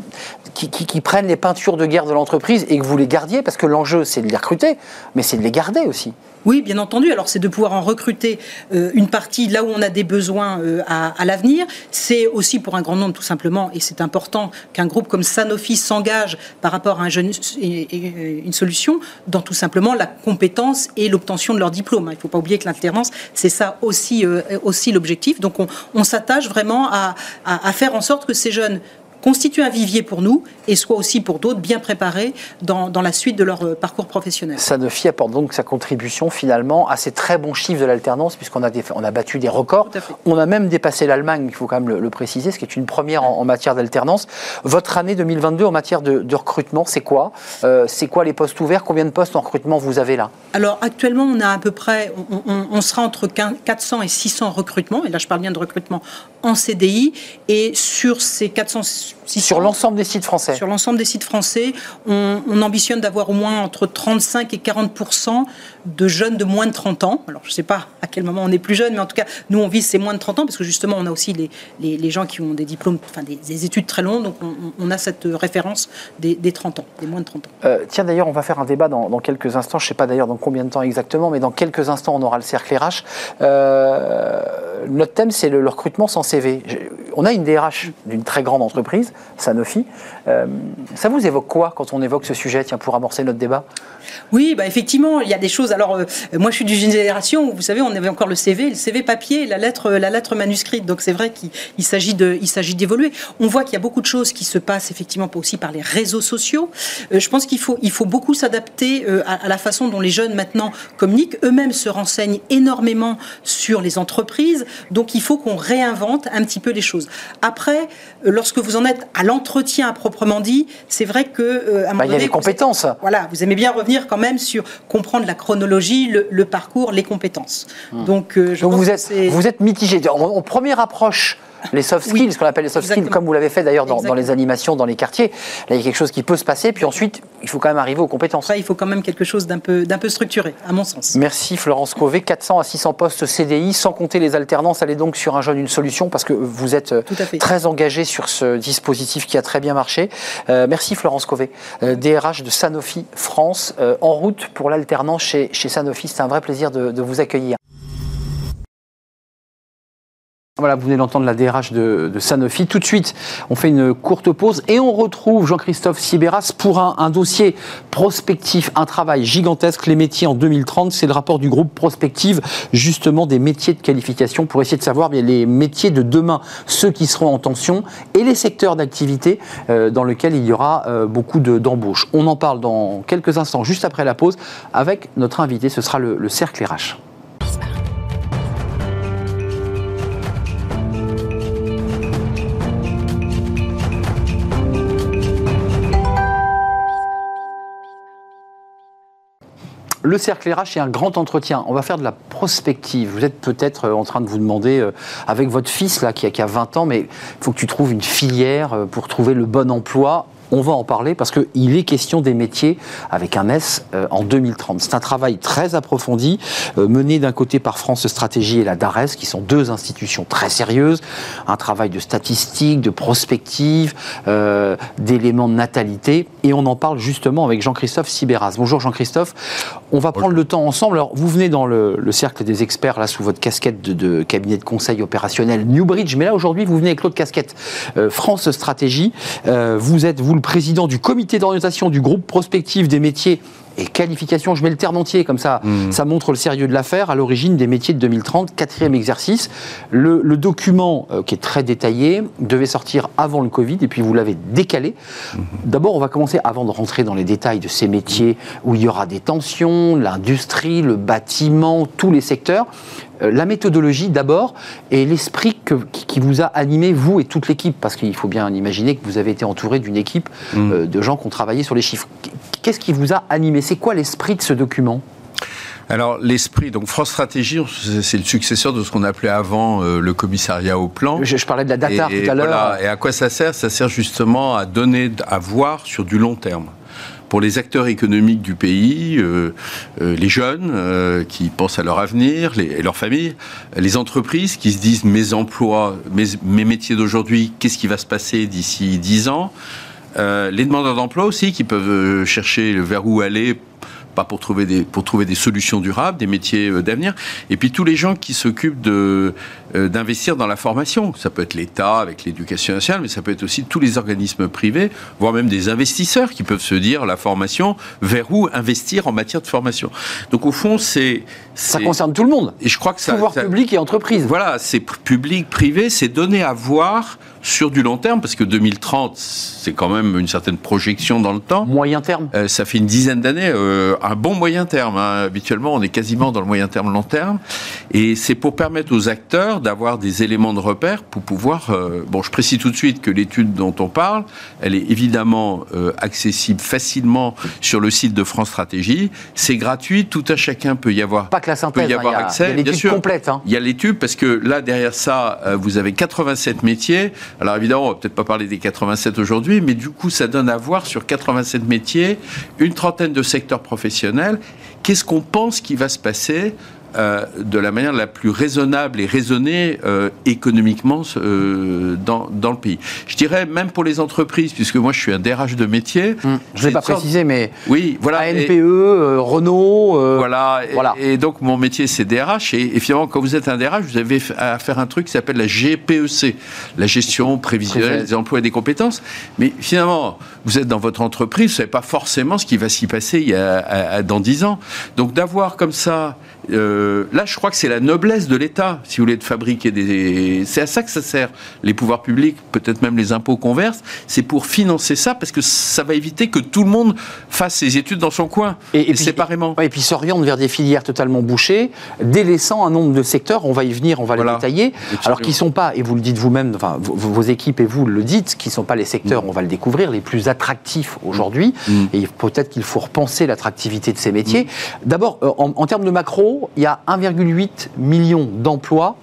S1: qui, qui prennent les peintures de guerre de l'entreprise et que vous les gardiez, parce que l'enjeu c'est de les recruter, mais c'est de les garder aussi.
S4: Oui, bien entendu. Alors, c'est de pouvoir en recruter euh, une partie là où on a des besoins euh, à, l'avenir. C'est aussi pour un grand nombre, tout simplement, et c'est important qu'un groupe comme Sanofi s'engage par rapport à un jeune, une solution dans tout simplement la compétence et l'obtention de leur diplôme. Il ne faut pas oublier que l'alternance, c'est ça aussi, euh, l'objectif. Donc, on, s'attache vraiment à faire en sorte que ces jeunes constitue un vivier pour nous et soit aussi pour d'autres bien préparés dans, dans, la suite de leur euh, parcours professionnel.
S1: Sanofi apporte donc sa contribution finalement à ces très bons chiffres de l'alternance puisqu'on a, on a battu des records. On a même dépassé l'Allemagne, il faut quand même le, préciser, ce qui est une première en, matière d'alternance. Votre année 2022 en matière de, recrutement, c'est quoi? Euh, C'est quoi les postes ouverts? Combien de postes en recrutement vous avez là?
S4: Alors actuellement, on a à peu près, on, on sera entre 400 et 600 recrutements, et là je parle bien de recrutement en CDI, et sur ces 400
S1: sur l'ensemble des sites français.
S4: Sur l'ensemble des sites français, on, ambitionne d'avoir au moins entre 35 et 40 de jeunes de moins de 30 ans. Alors, je ne sais pas à quel moment on est plus jeune, mais en tout cas, nous, on vise ces moins de 30 ans parce que justement, on a aussi les, les, gens qui ont des diplômes, enfin des, études très longues, donc on, a cette référence des, 30 ans, des moins de 30 ans.
S1: Euh, tiens, d'ailleurs, on va faire un débat dans, quelques instants. Je ne sais pas d'ailleurs dans combien de temps exactement, mais dans quelques instants, on aura le cercle RH. Euh, notre thème, c'est le, le recrutement sans CV. On a une DRH d'une très grande entreprise Sanofi. Euh, ça vous évoque quoi quand on évoque ce sujet, tiens, pour amorcer notre débat?
S4: Oui, bah effectivement, il y a des choses. Alors, euh, moi, je suis d'une génération où, vous savez, on avait encore le CV, le CV papier, la lettre, la lettre manuscrite. Donc, c'est vrai qu'il s'agit de, il s'agit d'évoluer. On voit qu'il y a beaucoup de choses qui se passent effectivement aussi par les réseaux sociaux. Euh, je pense qu'il faut, il faut beaucoup s'adapter à, la façon dont les jeunes maintenant communiquent. Eux-mêmes se renseignent énormément sur les entreprises. Donc, il faut qu'on réinvente un petit peu les choses. Après, lorsque vous en êtes à l'entretien proprement dit, c'est vrai que
S1: euh, à un bah, il y a des compétences.
S4: voilà, vous aimez bien revenir quand même sur comprendre la chronologie, le, parcours, les compétences.
S1: Hmm. Donc, euh, je vous, êtes, vous êtes mitigé. En, première approche, les soft skills, ce qu'on appelle les soft skills, comme vous l'avez fait d'ailleurs dans, les animations, dans les quartiers. Là, il y a quelque chose qui peut se passer, puis ensuite, il faut quand même arriver aux compétences.
S4: il faut quand même quelque chose d'un peu, peu structuré, à mon sens.
S1: Merci Florence Cové. 400 à 600 postes CDI, sans compter les alternances. Allez donc sur un jeune, une solution, parce que vous êtes euh, très engagé sur ce dispositif qui a très bien marché. Euh, merci Florence Cové, DRH de Sanofi France, euh, en route pour l'alternance chez, chez Sanofi. C'est un vrai plaisir de vous accueillir. Voilà, vous venez d'entendre la DRH de, Sanofi. Tout de suite, on fait une courte pause et on retrouve Jean-Christophe Sibéras pour un, dossier prospectif, un travail gigantesque, les métiers en 2030. C'est le rapport du groupe Prospective, justement des métiers de qualification pour essayer de savoir les métiers de demain, ceux qui seront en tension et les secteurs d'activité euh, dans lesquels il y aura euh, beaucoup d'embauches. on en parle dans quelques instants, juste après la pause, avec notre invité. Ce sera le cercle RH. Le cercle RH est un grand entretien. On va faire de la prospective. Vous êtes peut-être euh, en train de vous demander, euh, avec votre fils là, qui a, 20 ans, mais il faut que tu trouves une filière euh, pour trouver le bon emploi On va en parler parce qu'il est question des métiers avec un S euh, en 2030. C'est un travail très approfondi, euh, mené d'un côté par France Stratégie et la DARES, qui sont deux institutions très sérieuses. Un travail de statistiques, de prospective, euh, d'éléments de natalité. Et on en parle justement avec Jean-Christophe Sibéras. Bonjour Jean-Christophe. On va prendre le temps ensemble. Alors, vous venez dans le, cercle des experts, là, sous votre casquette de, cabinet de conseil opérationnel Newbridge. Mais là, aujourd'hui, vous venez avec l'autre casquette, France Stratégie. vous êtes, vous, président du comité d'orientation du groupe prospectif des métiers et qualification, je mets le terme entier, comme ça, hmm. ça montre le sérieux de l'affaire, à l'origine des métiers de 2030, quatrième exercice. Le, document, euh, qui est très détaillé, devait sortir avant le Covid, et puis vous l'avez décalé. Hmm. D'abord, on va commencer, avant de rentrer dans les détails de ces métiers où il y aura des tensions, l'industrie, le bâtiment, tous les secteurs. Euh, la méthodologie d'abord et l'esprit qui vous a animé, vous et toute l'équipe, parce qu'il faut bien imaginer que vous avez été entouré d'une équipe mm. euh, de gens qui ont travaillé sur les chiffres. Qu'est-ce qui vous a animé C'est quoi l'esprit de ce document?
S5: Alors l'esprit, donc France Stratégie, c'est le successeur de ce qu'on appelait avant euh, le commissariat au plan.
S1: Je, parlais de la data tout à l'heure.
S5: et à quoi ça sert? Ça sert justement à donner, à voir sur du long terme. Pour les acteurs économiques du pays, euh, euh, les jeunes euh, qui pensent à leur avenir, les, et leurs familles, les entreprises qui se disent mes emplois, mes, mes métiers d'aujourd'hui, qu'est-ce qui va se passer d'ici 10 ans? Les demandeurs d'emploi aussi qui peuvent chercher vers où aller pas pour trouver des, pour trouver des solutions durables, des métiers euh, d'avenir. Et puis tous les gens qui s'occupent de, euh, d'investir dans la formation. Ça peut être l'État avec l'éducation nationale, mais ça peut être aussi tous les organismes privés, voire même des investisseurs qui peuvent se dire la formation, vers où investir en matière de formation. Donc au fond, c'est...
S1: Ça concerne tout le monde.
S5: Et je crois que ça...
S1: Pouvoir public et entreprise.
S5: Voilà, c'est public, privé, c'est donné à voir sur du long terme, parce que 2030, c'est quand même une certaine projection dans le temps.
S1: Moyen terme
S5: euh, Ça fait une dizaine d'années, euh, un bon moyen terme. Hein. Habituellement, on est quasiment dans le moyen terme, long terme. Et c'est pour permettre aux acteurs d'avoir des éléments de repère pour pouvoir... Euh, bon, je précise tout de suite que l'étude dont on parle, elle est évidemment accessible facilement sur le site de France Stratégie. C'est gratuit, tout à chacun peut y avoir,
S1: Pas que la synthèse,
S5: peut y avoir accès.
S1: Il y a l'étude complète. Hein.
S5: Il y a l'étude parce que là, derrière ça, vous avez 87 métiers. Alors évidemment, on va peut-être pas parler des 87 aujourd'hui, mais du coup, ça donne à voir sur 87 métiers, une trentaine de secteurs professionnels. Qu'est-ce qu'on pense qui va se passer euh, de la manière la plus raisonnable et raisonnée euh, économiquement euh, dans, dans, le pays. Je dirais même pour les entreprises, puisque moi je suis un DRH de métier.
S1: Hum, je ne vais pas préciser, mais
S5: oui, voilà,
S1: ANPE, Renault.
S5: voilà, voilà. Et, donc mon métier c'est DRH. Et, finalement, quand vous êtes un DRH, vous avez à faire un truc qui s'appelle la GPEC, la gestion prévisionnelle des emplois et des compétences. Mais finalement, vous êtes dans votre entreprise, vous ne savez pas forcément ce qui va s'y passer il y a, dans 10 ans. Donc d'avoir comme ça euh, là, je crois que c'est la noblesse de l'État, si vous voulez, de fabriquer des. C'est à ça que ça sert. Les pouvoirs publics, peut-être même les impôts qu'on verse, c'est pour financer ça, parce que ça va éviter que tout le monde fasse ses études dans son coin, et, séparément.
S1: Et puis s'oriente vers des filières totalement bouchées, délaissant un nombre de secteurs, on va y venir, on va les détailler, alors qu'ils ne sont pas, et vous le dites vous-même, enfin, vos, équipes et vous le dites, qui ne sont pas les secteurs, mm. on va le découvrir, les plus attractifs aujourd'hui, mm. et peut-être qu'il faut repenser l'attractivité de ces métiers. Mm. D'abord, euh, en termes de macro, il y a 1,8 million d'emplois,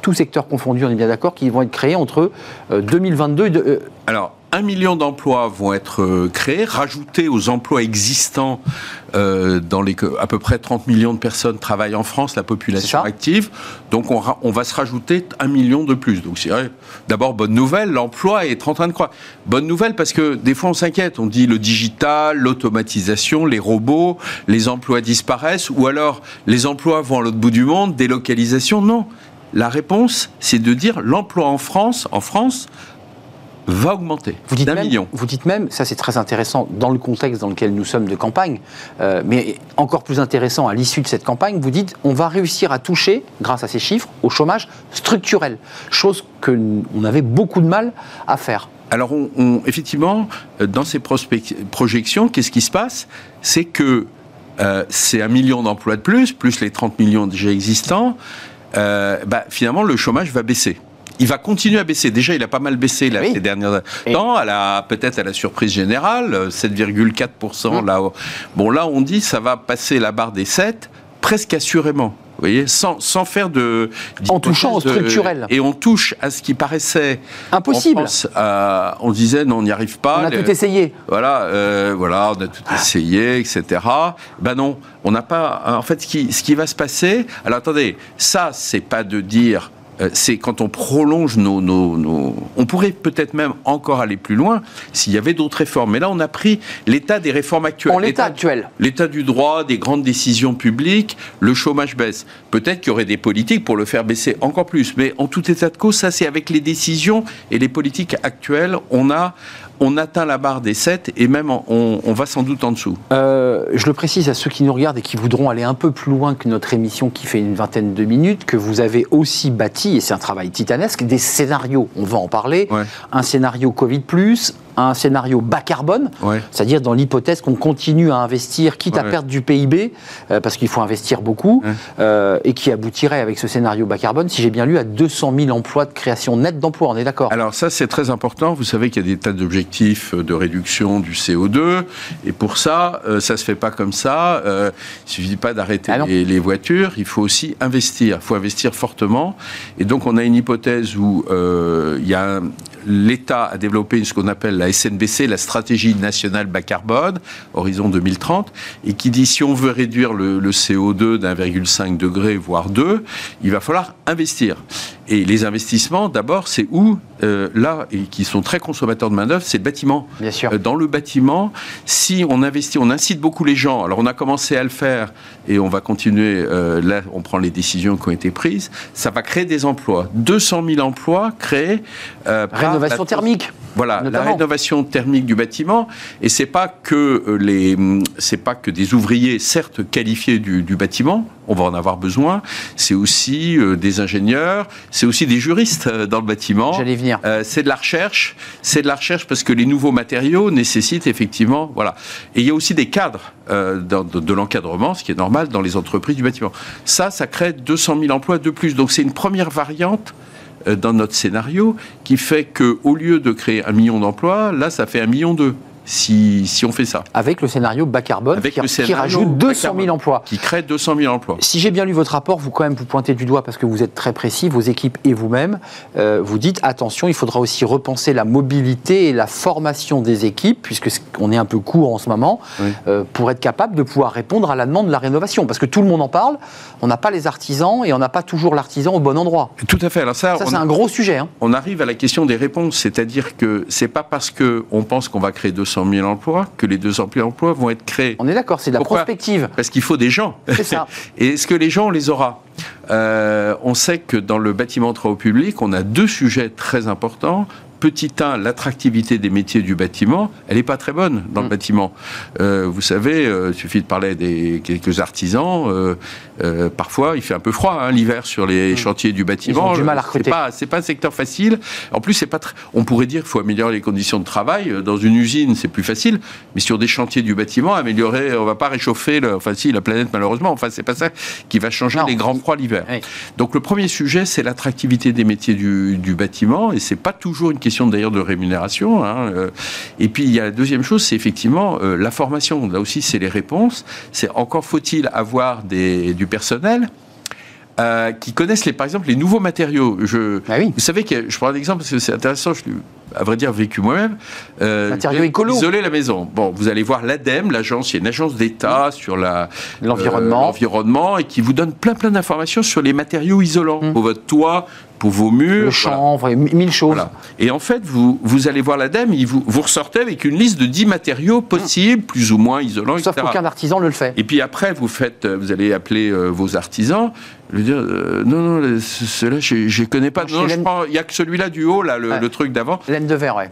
S1: tous secteurs confondus, on est bien d'accord, qui vont être créés entre 2022 euh, et... De,
S5: euh, Alors, un million d'emplois vont être euh, créés, rajoutés aux emplois existants. Euh, dans les, à peu près 30 millions de personnes travaillent en France, la population active. Donc on, on, va se rajouter un million de plus. Donc c'est vrai. D'abord, bonne nouvelle, l'emploi est en train de croître. Bonne nouvelle parce que des fois on s'inquiète. On dit le digital, l'automatisation, les robots, les emplois disparaissent. Ou alors les emplois vont à l'autre bout du monde, délocalisation. Non. La réponse, c'est de dire l'emploi en France, en France, va augmenter
S1: vous dites d'un million. Vous dites même, ça c'est très intéressant dans le contexte dans lequel nous sommes de campagne, euh, mais encore plus intéressant à l'issue de cette campagne, vous dites on va réussir à toucher, grâce à ces chiffres, au chômage structurel, chose qu'on avait beaucoup de mal à faire.
S5: Alors on, effectivement, euh, dans ces projections, qu'est-ce qui se passe? C'est que euh, c'est un million d'emplois de plus, plus les 30 millions déjà existants, bah, finalement le chômage va baisser il va continuer à baisser. Déjà, il a pas mal baissé là, ces dernières temps. peut-être à la surprise générale, 7,4%. Là, bon, là, on dit ça va passer la barre des 7 presque assurément. voyez, sans, sans faire de.
S1: En touchant au structurel.
S5: Et on touche à ce qui paraissait.
S1: Impossible.
S5: À- on disait, non, on n'y arrive pas.
S1: On a
S5: Les-
S1: tout essayé.
S5: Voilà, euh, voilà, on a tout essayé, etc. Ben non, on n'a pas. En fait, ce qui, ce qui va se passer. Alors attendez, ça, c'est pas de dire. Euh, C'est quand on prolonge nos, nos- nos- On pourrait peut-être même encore aller plus loin s'il y avait d'autres réformes. Mais là, on a pris l'état des réformes actuelles.
S1: En l'état actuel.
S5: L'état du droit, des grandes décisions publiques, le chômage baisse. Peut-être qu'il y aurait des politiques pour le faire baisser encore plus. Mais en tout état de cause, ça, c'est avec les décisions et les politiques actuelles, on a. On atteint la barre des 7 et même on, on va sans doute en dessous.
S1: Euh, je le précise à ceux qui nous regardent et qui voudront aller un peu plus loin que notre émission qui fait une vingtaine de minutes, que vous avez aussi bâti, et c'est un travail titanesque, des scénarios. On va en parler.
S5: Ouais.
S1: Un scénario Covid, un scénario bas carbone,
S5: Ouais.
S1: c'est-à-dire dans l'hypothèse qu'on continue à investir, quitte à perdre du PIB, euh, parce qu'il faut investir beaucoup,
S5: Ouais.
S1: euh, et qui aboutirait avec ce scénario bas carbone, si j'ai bien lu, à 200 000 emplois de création nette d'emplois. On est d'accord
S5: Alors ça, c'est très important. Vous savez qu'il y a des tas d'objectifs de réduction du CO2. Et pour ça, euh, ça se fait pas comme ça. Euh, il suffit pas d'arrêter
S1: Ah
S5: les, les voitures. Il faut aussi investir. Il faut investir fortement. Et donc, on a une hypothèse où euh, il y a un- l'État a développé ce qu'on appelle la SNBC, la stratégie nationale bas carbone, horizon 2030, et qui dit si on veut réduire le, le CO2 d'1,5 degré, voire 2, il va falloir investir. Et les investissements, d'abord, c'est où euh, Là, et qui sont très consommateurs de main-d'œuvre, c'est le bâtiment.
S1: Bien sûr.
S5: Euh, Dans le bâtiment, si on investit, on incite beaucoup les gens. Alors, on a commencé à le faire et on va continuer. euh, là, on prend les décisions qui ont été prises. Ça va créer des emplois. 200 000 emplois créés. euh, par
S1: Rénovation
S5: la-
S1: thermique.
S5: voilà,
S1: notamment.
S5: la rénovation thermique du bâtiment, et c'est pas que les, c'est pas que des ouvriers, certes qualifiés du, du bâtiment, on va en avoir besoin. C'est aussi euh, des ingénieurs, c'est aussi des juristes euh, dans le bâtiment.
S1: J'allais venir.
S5: Euh, c'est de la recherche, c'est de la recherche parce que les nouveaux matériaux nécessitent effectivement, voilà. Et il y a aussi des cadres dans- de, de l'encadrement, ce qui est normal dans les entreprises du bâtiment. Ça, ça crée 200 000 emplois de plus. Donc c'est une première variante dans notre scénario qui fait que au lieu de créer un million d'emplois, là, ça fait un million deux. Si, si on fait ça,
S1: Avec le scénario bas carbone
S5: Avec
S1: qui,
S5: le
S1: qui
S5: scénario
S1: rajoute
S5: bas
S1: 200 000
S5: carbone.
S1: emplois.
S5: qui crée 200 000 emplois.
S1: Si j'ai bien lu votre rapport, vous quand même vous pointez du doigt parce que vous êtes très précis, vos équipes et vous-même, euh, vous dites attention, il faudra aussi repenser la mobilité et la formation des équipes, puisque on est un peu court en ce moment,
S5: Oui.
S1: euh, pour être capable de pouvoir répondre à la demande de la rénovation. Parce que tout le monde en parle, on n'a pas les artisans et on n'a pas toujours l'artisan au bon endroit.
S5: Tout à fait. Alors ça,
S1: Ça, c'est un gros sujet. hein.
S5: on arrive à la question des réponses, c'est-à-dire que c'est pas parce que on pense qu'on va créer 200 000 emplois que les 200 000 emplois vont être créés.
S1: On est d'accord, c'est de la
S5: Pourquoi
S1: prospective.
S5: Parce qu'il faut des gens.
S1: C'est ça.
S5: Et est-ce que les gens, on les aura? Euh, On sait que dans le bâtiment de travaux publics, on a deux sujets très importants. Petit 1, l'attractivité des métiers du bâtiment, elle n'est pas très bonne dans le
S1: Mm.
S5: bâtiment. Euh, vous savez, euh, il suffit de parler des quelques artisans. euh, euh, parfois, il fait un peu froid hein, l'hiver sur les chantiers du bâtiment.
S1: Ils ont du mal à
S5: C'est
S1: recruter.
S5: pas, c'est pas un secteur facile. En plus, c'est pas. tr- On pourrait dire qu'il faut améliorer les conditions de travail Euh, dans une usine, c'est plus facile. Mais sur des chantiers du bâtiment, améliorer, on va pas réchauffer. Le, enfin, si la planète malheureusement. Enfin, c'est pas ça qui va changer
S1: Non.
S5: les grands froids l'hiver.
S1: Oui.
S5: Donc le premier sujet, c'est l'attractivité des métiers du, du bâtiment, et c'est pas toujours une question d'ailleurs de rémunération. hein, euh. Et puis il y a la deuxième chose, c'est effectivement euh, la formation. Là aussi, c'est les réponses. C'est encore faut-il avoir des, du personnel. euh, qui connaissent les, par exemple les nouveaux matériaux. Je,
S1: Ah oui.
S5: Vous savez que je prends un exemple parce que c'est intéressant. Je à vrai dire vécu moi-même. Euh,
S1: écolos.
S5: Isoler la maison. Bon, vous allez voir l'ADEME, l'agence, il y a une agence d'État sur la
S1: L'environnement.
S5: euh, l'environnement et qui vous donne plein plein d'informations sur les matériaux isolants
S1: Mm.
S5: pour votre toit, pour vos murs.
S1: Le
S5: voilà.
S1: chanvre, et mille choses.
S5: Voilà. Et en fait, vous, vous allez voir l'ADEME, vous, vous ressortez avec une liste de 10 matériaux possibles, plus ou moins isolants,
S1: Sauf qu'aucun artisan ne le fait.
S5: Et puis après, vous faites, euh, vous allez appeler euh, vos artisans, lui dire euh, non non, ceux-là je, les connais pas.
S1: Chez
S5: Non, je prends, il y a que celui-là du haut là, le,
S1: Ouais.
S5: le truc d'avant.
S1: Laine de verre, ouais.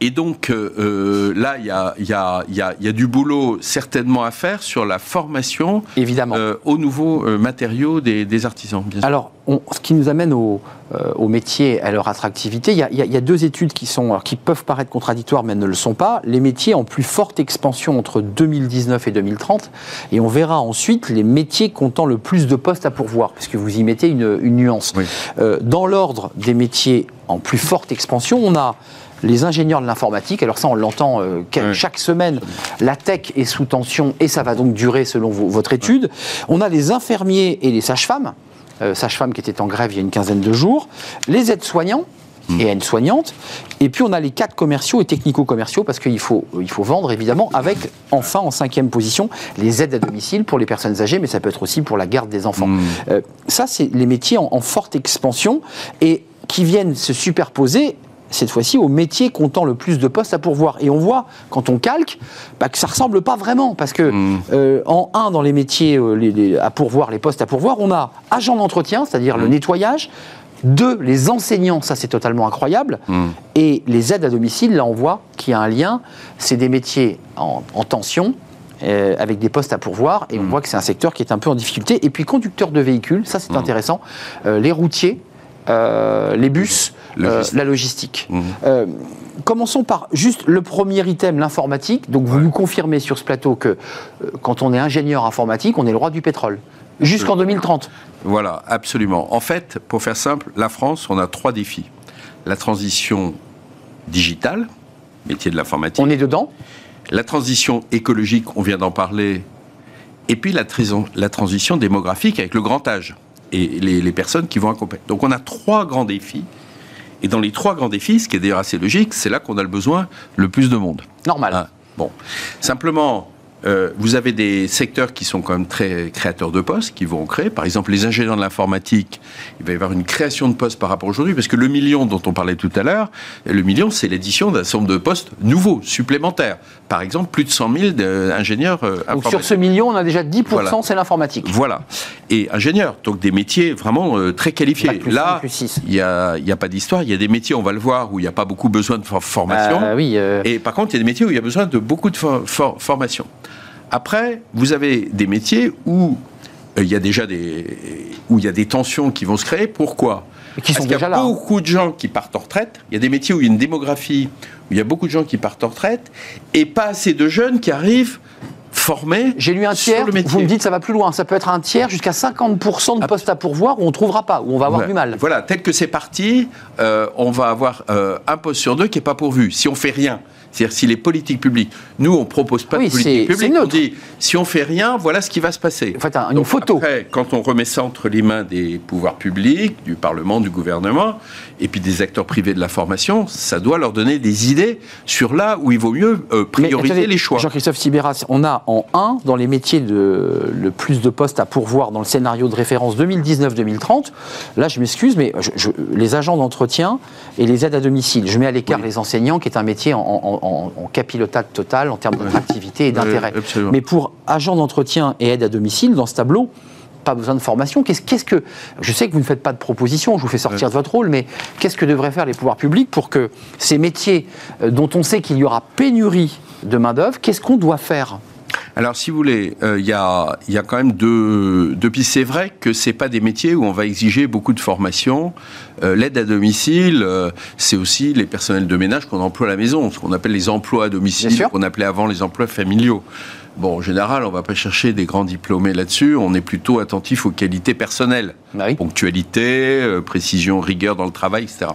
S5: Et donc euh, là, il y a, il y, a, il y, a, il y a du boulot certainement à faire sur la formation
S1: Évidemment.
S5: euh, aux nouveaux euh, matériaux des, des artisans. Bien.
S1: Alors, on- ce qui nous amène au, euh, au métier à leur attractivité, il y, a, deux études qui, sont, alors, qui peuvent paraître contradictoires, mais ne le sont pas. Les métiers en plus forte expansion entre 2019 et 2030, et on verra ensuite les métiers comptant le plus de postes à pourvoir, parce que vous y mettez une, une nuance.
S5: Oui.
S1: Euh, dans l'ordre des métiers en plus forte expansion, on a les ingénieurs de l'informatique. Alors ça, on l'entend euh, chaque semaine. La tech est sous tension et ça va donc durer selon vo- votre étude. On a les infirmiers et les sages-femmes, euh, sages-femmes qui étaient en grève il y a une quinzaine de jours, les aides-soignants et aides-soignantes, et puis on a les cadres commerciaux et technico-commerciaux parce qu'il faut, il faut vendre évidemment avec enfin en cinquième position les aides à domicile pour les personnes âgées, mais ça peut être aussi pour la garde des enfants. Euh, ça, c'est les métiers en, en forte expansion et qui viennent se superposer cette fois-ci aux métiers comptant le plus de postes à pourvoir. Et on voit, quand on calque, bah, que ça ressemble pas vraiment. Parce que, euh, en un, dans les métiers euh, les- les- à pourvoir, les postes à pourvoir, on a agent d'entretien, c'est-à-dire le nettoyage. Deux, les enseignants, ça c'est totalement incroyable. Et les aides à domicile, là on voit qu'il y a un lien. C'est des métiers en, en tension. euh, avec des postes à pourvoir, et on voit que c'est un secteur qui est un peu en difficulté. Et puis conducteurs de véhicules, ça c'est intéressant, les routiers, les bus,
S5: Logistique.
S1: la logistique.
S5: Mhm.
S1: Euh, commençons par juste le premier item, l'informatique. Donc vous nous confirmez sur ce plateau que euh, quand on est ingénieur informatique, on est le roi du pétrole. Jusqu'en 2030.
S5: Voilà, absolument. En fait, pour faire simple, la France, on a trois défis. La transition digitale, métier de l'informatique.
S1: On est dedans.
S5: La transition écologique, on vient d'en parler. Et puis la, trison- la transition démographique avec le grand âge et les, les personnes qui vont accompagner. Donc on a trois grands défis. Et dans les trois grands défis, ce qui est d'ailleurs assez logique, c'est là qu'on a le besoin le plus de monde.
S1: Normal.
S5: Ah, bon. Simplement, euh, vous avez des secteurs qui sont quand même très créateurs de postes, qui vont créer. Par exemple, les ingénieurs de l'informatique, il va y avoir une création de postes par rapport à aujourd'hui, parce que le million dont on parlait tout à l'heure, le million, c'est l'édition d'un certain nombre de postes nouveaux, supplémentaires. Par exemple, plus de 100 000 d'ingénieurs euh,
S1: Donc sur ce million, on a déjà 10%,
S5: Voilà.
S1: c'est l'informatique.
S5: Voilà. Et ingénieurs, donc des métiers vraiment euh, très qualifiés.
S1: Plus
S5: Là, il n'y a, pas d'histoire. Il y a des métiers, on va le voir, où il n'y a pas beaucoup besoin de for- formation.
S1: Euh, oui, euh,
S5: Et par contre, il y a des métiers où il y a besoin de beaucoup de for- for- formation. Après, vous avez des métiers où euh, il y a déjà des où il y a des tensions qui vont se créer. Pourquoi?
S1: Et qui sont
S5: Parce qu'il y
S1: déjà
S5: a
S1: là, hein.
S5: beaucoup de gens qui partent en retraite. Il y a des métiers où il y a une démographie où il y a beaucoup de gens qui partent en retraite et pas assez de jeunes qui arrivent formés.
S1: J'ai lu un tiers,
S5: le métier.
S1: vous me dites ça va plus loin, ça peut être un tiers jusqu'à 50% de postes à pourvoir où on ne trouvera pas, où on va avoir
S5: Ouais.
S1: du mal.
S5: Voilà, tel que c'est parti, euh, on va avoir euh, un poste sur deux qui n'est pas pourvu. Si on fait rien, c'est-à-dire si les politiques publiques, nous on propose pas
S1: Oui,
S5: de politique publique, on dit si on fait rien, voilà ce qui va se passer.
S1: En fait, un- une
S5: Donc,
S1: photo.
S5: Après, quand on remet ça entre les mains des pouvoirs publics, du Parlement, du gouvernement, et puis des acteurs privés de la formation, ça doit leur donner des idées sur là où il vaut mieux euh, prioriser les choix.
S1: Jean-Christophe Sibéras, on a en 1, dans les métiers de le plus de postes à pourvoir dans le scénario de référence 2019-2030, là je m'excuse, mais je- je- les agents d'entretien et les aides à domicile, je mets à l'écart
S5: Oui.
S1: les enseignants, qui est un métier en, en, en- en capillotage total en termes d'attractivité et d'intérêt. Mais pour agents d'entretien et aides à domicile, dans ce tableau, pas besoin de formation. Qu'est-ce qu'est-ce que. Je sais que vous ne faites pas de proposition, je vous fais sortir de votre rôle, mais qu'est-ce que devraient faire les pouvoirs publics pour que ces métiers euh, dont on sait qu'il y aura pénurie de main-d'œuvre, qu'est-ce qu'on doit faire?
S5: Alors, si vous voulez, euh, il y, a, y a quand même deux, deux pistes. C'est vrai que c'est pas des métiers où on va exiger beaucoup de formation. Euh, L'aide à domicile, euh, c'est aussi les personnels de ménage qu'on emploie à la maison, ce qu'on appelle les emplois à domicile, qu'on appelait avant les emplois familiaux. Bon, en général, on va pas chercher des grands diplômés là-dessus. On est plutôt attentif aux qualités personnelles.
S1: Bah oui.
S5: Ponctualité, euh, précision, rigueur dans le travail, etc.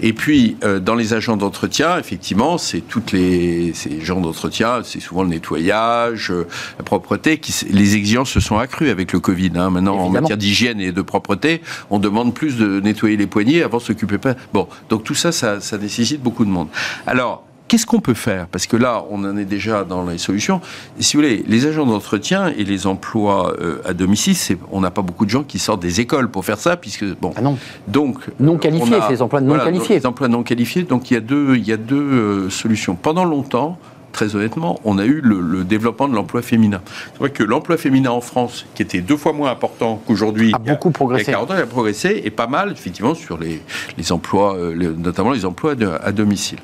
S5: Et puis, euh, dans les agents d'entretien, effectivement, c'est toutes les ces gens d'entretien, c'est souvent le nettoyage, euh, la propreté. Qui, les exigences se sont accrues avec le Covid. hein. Maintenant, en matière d'hygiène et de propreté, on demande plus de nettoyer les poignets avant de s'occuper pas. Bon, donc tout ça, ça, ça nécessite beaucoup de monde. Alors. Qu'est-ce qu'on peut faire? Parce que là, on en est déjà dans les solutions. Si vous voulez, les agents d'entretien et les emplois euh, à domicile, on n'a pas beaucoup de gens qui sortent des écoles pour faire ça, puisque bon,
S1: Ah non.
S5: donc,
S1: Non
S5: euh,
S1: qualifiés,
S5: on a-
S1: c'est les emplois non
S5: voilà,
S1: qualifiés.
S5: Les emplois non qualifiés. Donc il y a deux, il y a deux euh, solutions. Pendant longtemps, très honnêtement, on a eu le, le développement de l'emploi féminin. C'est vrai que l'emploi féminin en France, qui était deux fois moins important qu'aujourd'hui,
S1: A beaucoup progressé.
S5: Il y a 40 ans, il a progressé et pas mal, effectivement, sur les, les emplois, euh, les- notamment les emplois de- à domicile.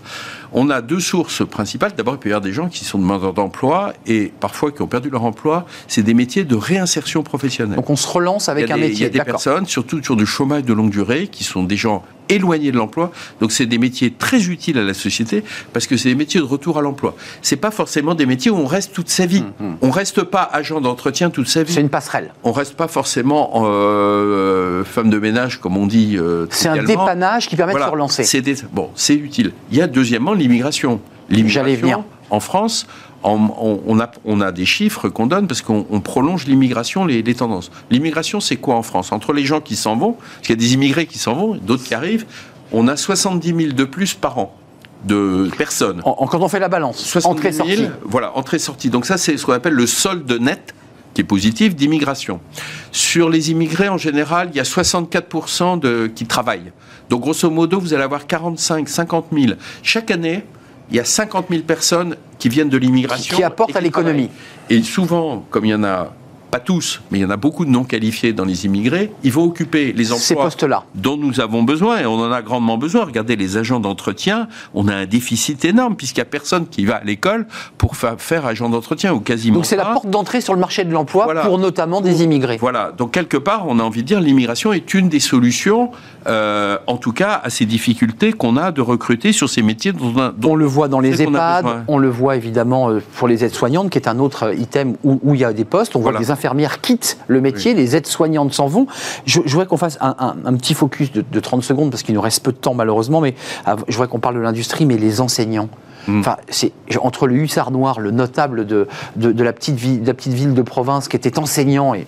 S5: On a deux sources principales. D'abord, il peut y avoir des gens qui sont demandeurs d'emploi et parfois qui ont perdu leur emploi. C'est des métiers de réinsertion professionnelle.
S1: Donc on se relance avec un
S5: des,
S1: métier.
S5: Il y a des personnes, surtout sur du chômage de longue durée, qui sont des gens éloignés de l'emploi. Donc c'est des métiers très utiles à la société parce que c'est des métiers de retour à l'emploi. C'est pas forcément des métiers où on reste toute sa vie.
S1: Hum, hum.
S5: On reste pas agent d'entretien toute sa vie.
S1: C'est une passerelle.
S5: On reste pas forcément euh, femme de ménage comme on dit. Euh,
S1: C'est un dépannage qui permet
S5: Voilà.
S1: de se relancer.
S5: C'est des- Bon, c'est utile. Il y a deuxièmement l'immigration.
S1: J'allais venir.
S5: L'immigration en France, on, on a, on a des chiffres qu'on donne parce qu'on on prolonge l'immigration, les, les tendances. L'immigration, c'est quoi en France? Entre les gens qui s'en vont, parce qu'il y a des immigrés qui s'en vont, d'autres qui arrivent, on a 70 000 de plus par an de personnes.
S1: En- en- quand on fait la balance,
S5: 70 000,
S1: entrée-sortie.
S5: Voilà, entrée-sortie. Donc ça, c'est ce qu'on appelle le solde net qui est positif d'immigration. Sur les immigrés, en général, il y a 64% de, qui travaillent. Donc, grosso modo, vous allez avoir 45, 50 000. Chaque année, il y a 50 000 personnes qui viennent de l'immigration.
S1: Qui apportent à l'économie.
S5: Et souvent, comme il y en a, pas tous, mais il y en a beaucoup de non qualifiés dans les immigrés, ils vont occuper les emplois
S1: Ces
S5: dont nous avons besoin, et on en a grandement besoin. Regardez les agents d'entretien, on a un déficit énorme, puisqu'il n'y a personne qui va à l'école pour fa- faire agent d'entretien, ou quasiment
S1: Donc c'est la porte d'entrée sur le marché de l'emploi
S5: Voilà.
S1: pour notamment des immigrés.
S5: Voilà, donc quelque part, on a envie de dire l'immigration est une des solutions, euh, en tout cas, à ces difficultés qu'on a de recruter sur ces métiers dont on a- dont-
S1: On le voit dans les EHPAD, on le voit évidemment euh, pour les aides-soignantes, qui est un autre item où, où il y a des postes. On voit
S5: Voilà.
S1: les infirmières quittent le métier, les aides-soignantes s'en vont. Je, je voudrais qu'on fasse un, un- un petit focus de, de 30 secondes, parce qu'il nous reste peu de temps malheureusement, mais ah, je voudrais qu'on parle de l'industrie, mais les enseignants.
S5: Mm.
S1: Enfin, c'est entre le hussard noir, le notable de, de, de la, petite ville, de la petite ville de province qui était enseignant et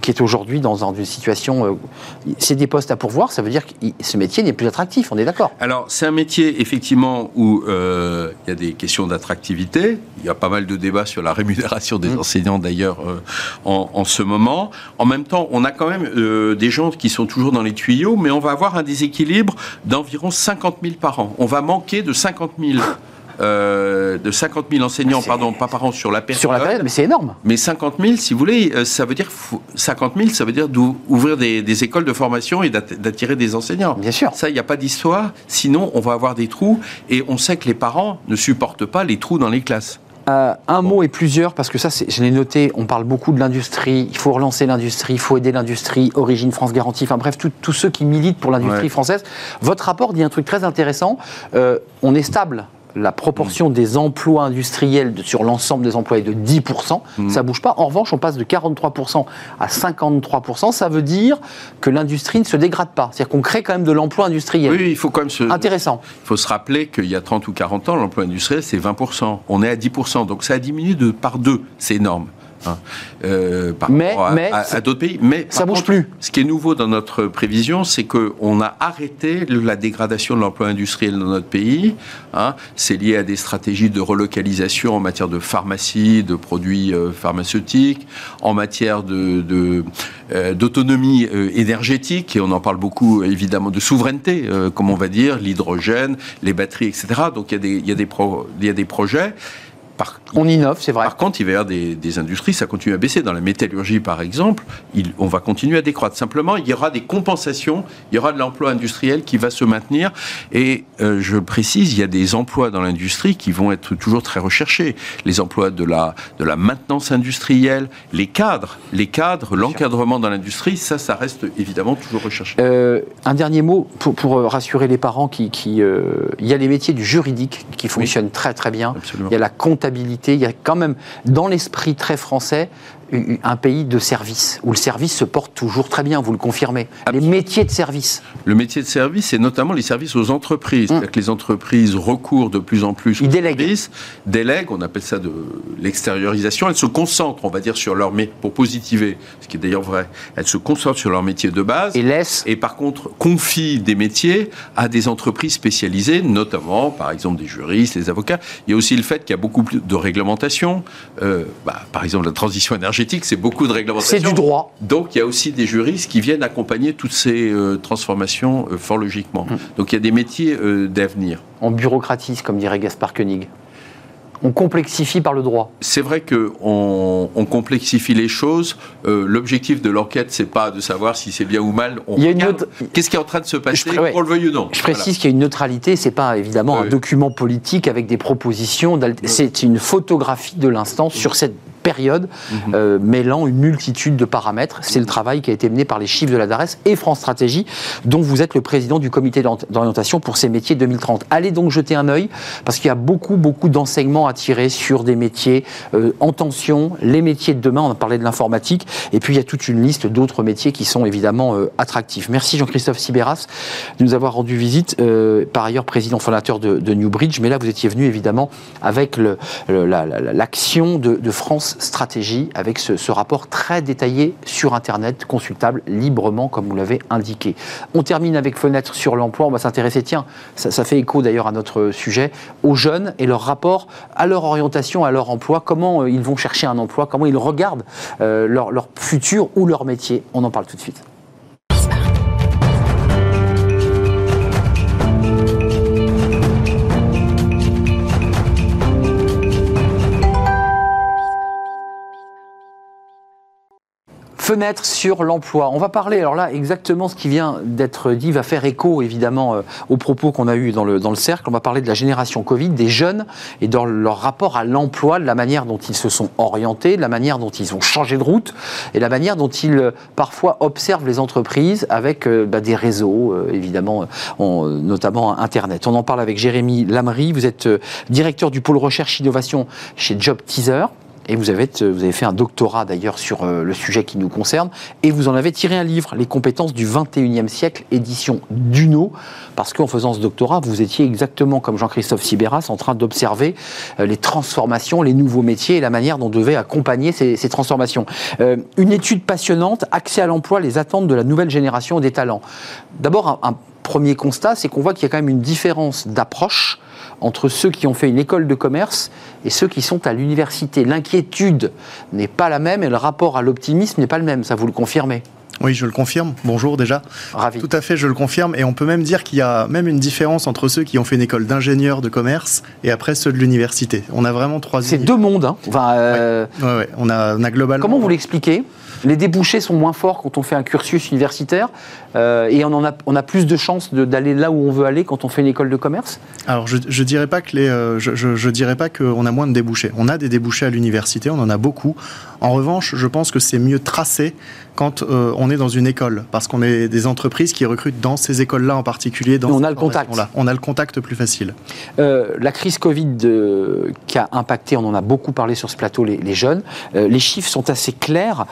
S1: qui est aujourd'hui dans, une situation, euh, c'est des postes à pourvoir, ça veut dire que ce métier n'est plus attractif, on est d'accord
S5: Alors, c'est un métier, effectivement, où euh, il y a des questions d'attractivité. Il y a pas mal de débats sur la rémunération des
S1: Mm.
S5: enseignants, d'ailleurs, euh, en, en ce moment. En même temps, on a quand même euh, des gens qui sont toujours dans les tuyaux, mais on va avoir un déséquilibre d'environ 50 000 par an. On va manquer de 50 000, euh, de 50 000 enseignants,
S1: C'est-
S5: pardon, pas par an, sur la période.
S1: Sur la période, mais c'est énorme.
S5: Mais 50 000, si vous voulez, euh, ça veut dire faut- 50 000, ça veut dire d'ou- ouvrir des, des écoles de formation et d'att- d'attirer des enseignants.
S1: Bien sûr.
S5: Ça, il n'y a pas d'histoire. Sinon, on va avoir des trous et on sait que les parents ne supportent pas les trous dans les classes.
S1: Euh, un mot et plusieurs, parce que ça, je l'ai noté, on parle beaucoup de l'industrie, il faut relancer l'industrie, il faut aider l'industrie, Origine France Garantie, enfin bref, tous ceux qui militent pour l'industrie
S5: Ouais.
S1: française. Votre rapport dit un truc très intéressant, euh, on est stable. La proportion des emplois industriels de- sur l'ensemble des emplois est de 10%,
S5: Mm.
S1: ça bouge pas. En revanche, on passe de 43% à 53%, ça veut dire que l'industrie ne se dégrade pas. C'est-à-dire qu'on crée quand même de l'emploi industriel.
S5: Oui, il faut quand même se,
S1: Intéressant.
S5: il faut se rappeler qu'il y a 30 ou 40 ans, l'emploi industriel, c'est 20%. On est à 10%. Donc ça a diminué de par deux. C'est énorme. Hein, euh, par
S1: Mais-
S5: rapport à,
S1: mais
S5: à-
S1: c'est-
S5: à d'autres pays. Mais
S1: ça bouge
S5: contre,
S1: plus.
S5: Ce qui est nouveau dans notre prévision, c'est qu'on a arrêté la dégradation de l'emploi industriel dans notre pays. hein. C'est lié à des stratégies de relocalisation en matière de pharmacie, de produits euh, pharmaceutiques, en matière de, euh, d'autonomie euh, énergétique, et on en parle beaucoup évidemment de souveraineté, comme on va dire, l'hydrogène, les batteries, etc. Donc il y a des, il y a des, pro- il y a des projets. Par,
S1: On innove, c'est vrai.
S5: par contre, il va y avoir des, des industries, ça continue à baisser. Dans la métallurgie, par exemple, il- on va continuer à décroître. Simplement, il y aura des compensations, il y aura de l'emploi industriel qui va se maintenir. Et euh, je précise, il y a des emplois dans l'industrie qui vont être toujours très recherchés. Les emplois de la, de la maintenance industrielle, les cadres, les cadres, l'encadrement dans l'industrie, ça, ça reste évidemment toujours recherché.
S1: Euh, un dernier mot pour, pour, euh, rassurer les parents qui, qui, euh, il y a les métiers du juridique qui fonctionnent très très bien.
S5: Absolument.
S1: Il y a la comptabilité, il y a quand même dans l'esprit très français un pays de service où le service se porte toujours très bien. Vous le confirmez. Les
S5: Absolument.
S1: métiers de service.
S5: Le métier de service, c'est notamment les services aux entreprises. C'est-à-dire que les entreprises recourent de plus en plus
S1: Ils
S5: aux
S1: délèguent.
S5: services, délèguent, on appelle ça de l'extériorisation. Elles se concentrent, on va dire, sur leur métier, pour positiver, ce qui est d'ailleurs vrai, elles se concentrent sur leur métier de base.
S1: Et laisse.
S5: Et par contre, confient des métiers à des entreprises spécialisées, notamment, par exemple, des juristes, des avocats. Il y a aussi le fait qu'il y a beaucoup plus de réglementation. Euh, bah, par exemple, la transition énergétique, c'est beaucoup de réglementation.
S1: C'est du droit.
S5: Donc, il y a aussi des juristes qui viennent accompagner toutes ces euh, transformations euh, fort logiquement.
S1: Mm.
S5: Donc, il y a des métiers euh, d'avenir.
S1: On bureaucratise, comme dirait Gaspard Koenig. on complexifie par le droit.
S5: C'est vrai qu'on on complexifie les choses. Euh, l'objectif de l'enquête, c'est pas de savoir si c'est bien ou mal. On
S1: Il y a une
S5: Qu'est-ce qui est en train de se passer,
S1: ouais.
S5: qu'on le veuille ou non
S1: Je précise qu'il y a une neutralité, c'est pas évidemment un document politique avec des propositions, c'est une photographie de l'instant sur cette période,
S5: Mhm.
S1: euh, mêlant une multitude de paramètres. C'est le travail qui a été mené par les chiffres de la DARES et France Stratégie, dont vous êtes le président du comité d'ori- d'orientation pour ces métiers 2030. Allez donc jeter un œil, parce qu'il y a beaucoup, beaucoup d'enseignements à tirer sur des métiers euh, en tension, les métiers de demain, on a parlé de l'informatique, et puis il y a toute une liste d'autres métiers qui sont évidemment euh, attractifs. Merci Jean-Christophe Sibéras de nous avoir rendu visite, par ailleurs président fondateur de, de Newbridge, mais là vous étiez venu évidemment avec la- la- l'action de, de France Stratégie, avec ce, rapport très détaillé sur Internet, consultable librement comme vous l'avez indiqué. On termine avec Fenêtre sur l'emploi, on va s'intéresser, tiens, ça, fait écho d'ailleurs à notre sujet, aux jeunes et leur rapport à leur orientation, à leur emploi, comment euh, ils vont chercher un emploi, comment ils regardent euh, leur futur ou leur métier? On en parle tout de suite. Fenêtre sur l'emploi. On va parler, alors là, exactement ce qui vient d'être dit va faire écho, évidemment, euh, aux propos qu'on a eus dans le, dans le cercle. On va parler de la génération Covid, des jeunes, et dans leur rapport à l'emploi, de la manière dont ils se sont orientés, de la manière dont ils ont changé de route, et la manière dont ils, euh, parfois, observent les entreprises avec euh, bah, des réseaux, évidemment, on- notamment Internet. On en parle avec Jérémy Lamery. Vous êtes directeur du pôle recherche innovation chez Job Teaser. Et vous avez, vous avez fait un doctorat d'ailleurs sur euh, le sujet qui nous concerne. Et vous en avez tiré un livre, Les compétences du 21e siècle, édition Duno. Parce qu'en faisant ce doctorat, vous étiez exactement comme Jean-Christophe Sibéras en train d'observer euh, les transformations, les nouveaux métiers et la manière dont on devait accompagner ces, ces transformations. Euh, une étude passionnante, accès à l'emploi, les attentes de la nouvelle génération des talents. D'abord, un, un premier constat, c'est qu'on voit qu'il y a quand même une différence d'approche entre ceux qui ont fait une école de commerce et ceux qui sont à l'université. L'inquiétude n'est pas la même et le rapport à l'optimisme n'est pas le même, ça vous le confirmez
S6: Oui, je le confirme. Bonjour déjà.
S1: Ravi.
S6: Tout à fait, je le confirme. Et on peut même dire qu'il y a même une différence entre ceux qui ont fait une école d'ingénieur de commerce et après ceux de l'université. On a vraiment trois
S1: C'est deux mondes. hein. Enfin, euh,
S6: Ouais, ouais. On, a, on a globalement.
S1: Comment vous l'expliquez? Les débouchés sont moins forts quand on fait un cursus universitaire euh, et on, a, plus de chances d'aller là où on veut aller quand on fait une école de commerce
S6: Alors, je, je dirais pas que les, euh, dirais pas qu'on a moins de débouchés. On a des débouchés à l'université, on en a beaucoup. En revanche, je pense que c'est mieux tracé quand euh, on est dans une école, parce qu'on est des entreprises qui recrutent dans ces écoles-là en particulier. Dans
S1: on a le contact.
S6: formations-là. On a le contact plus facile.
S1: Euh, la crise Covid euh, qui a impacté, on en a beaucoup parlé sur ce plateau, les, les jeunes, les chiffres sont assez clairs.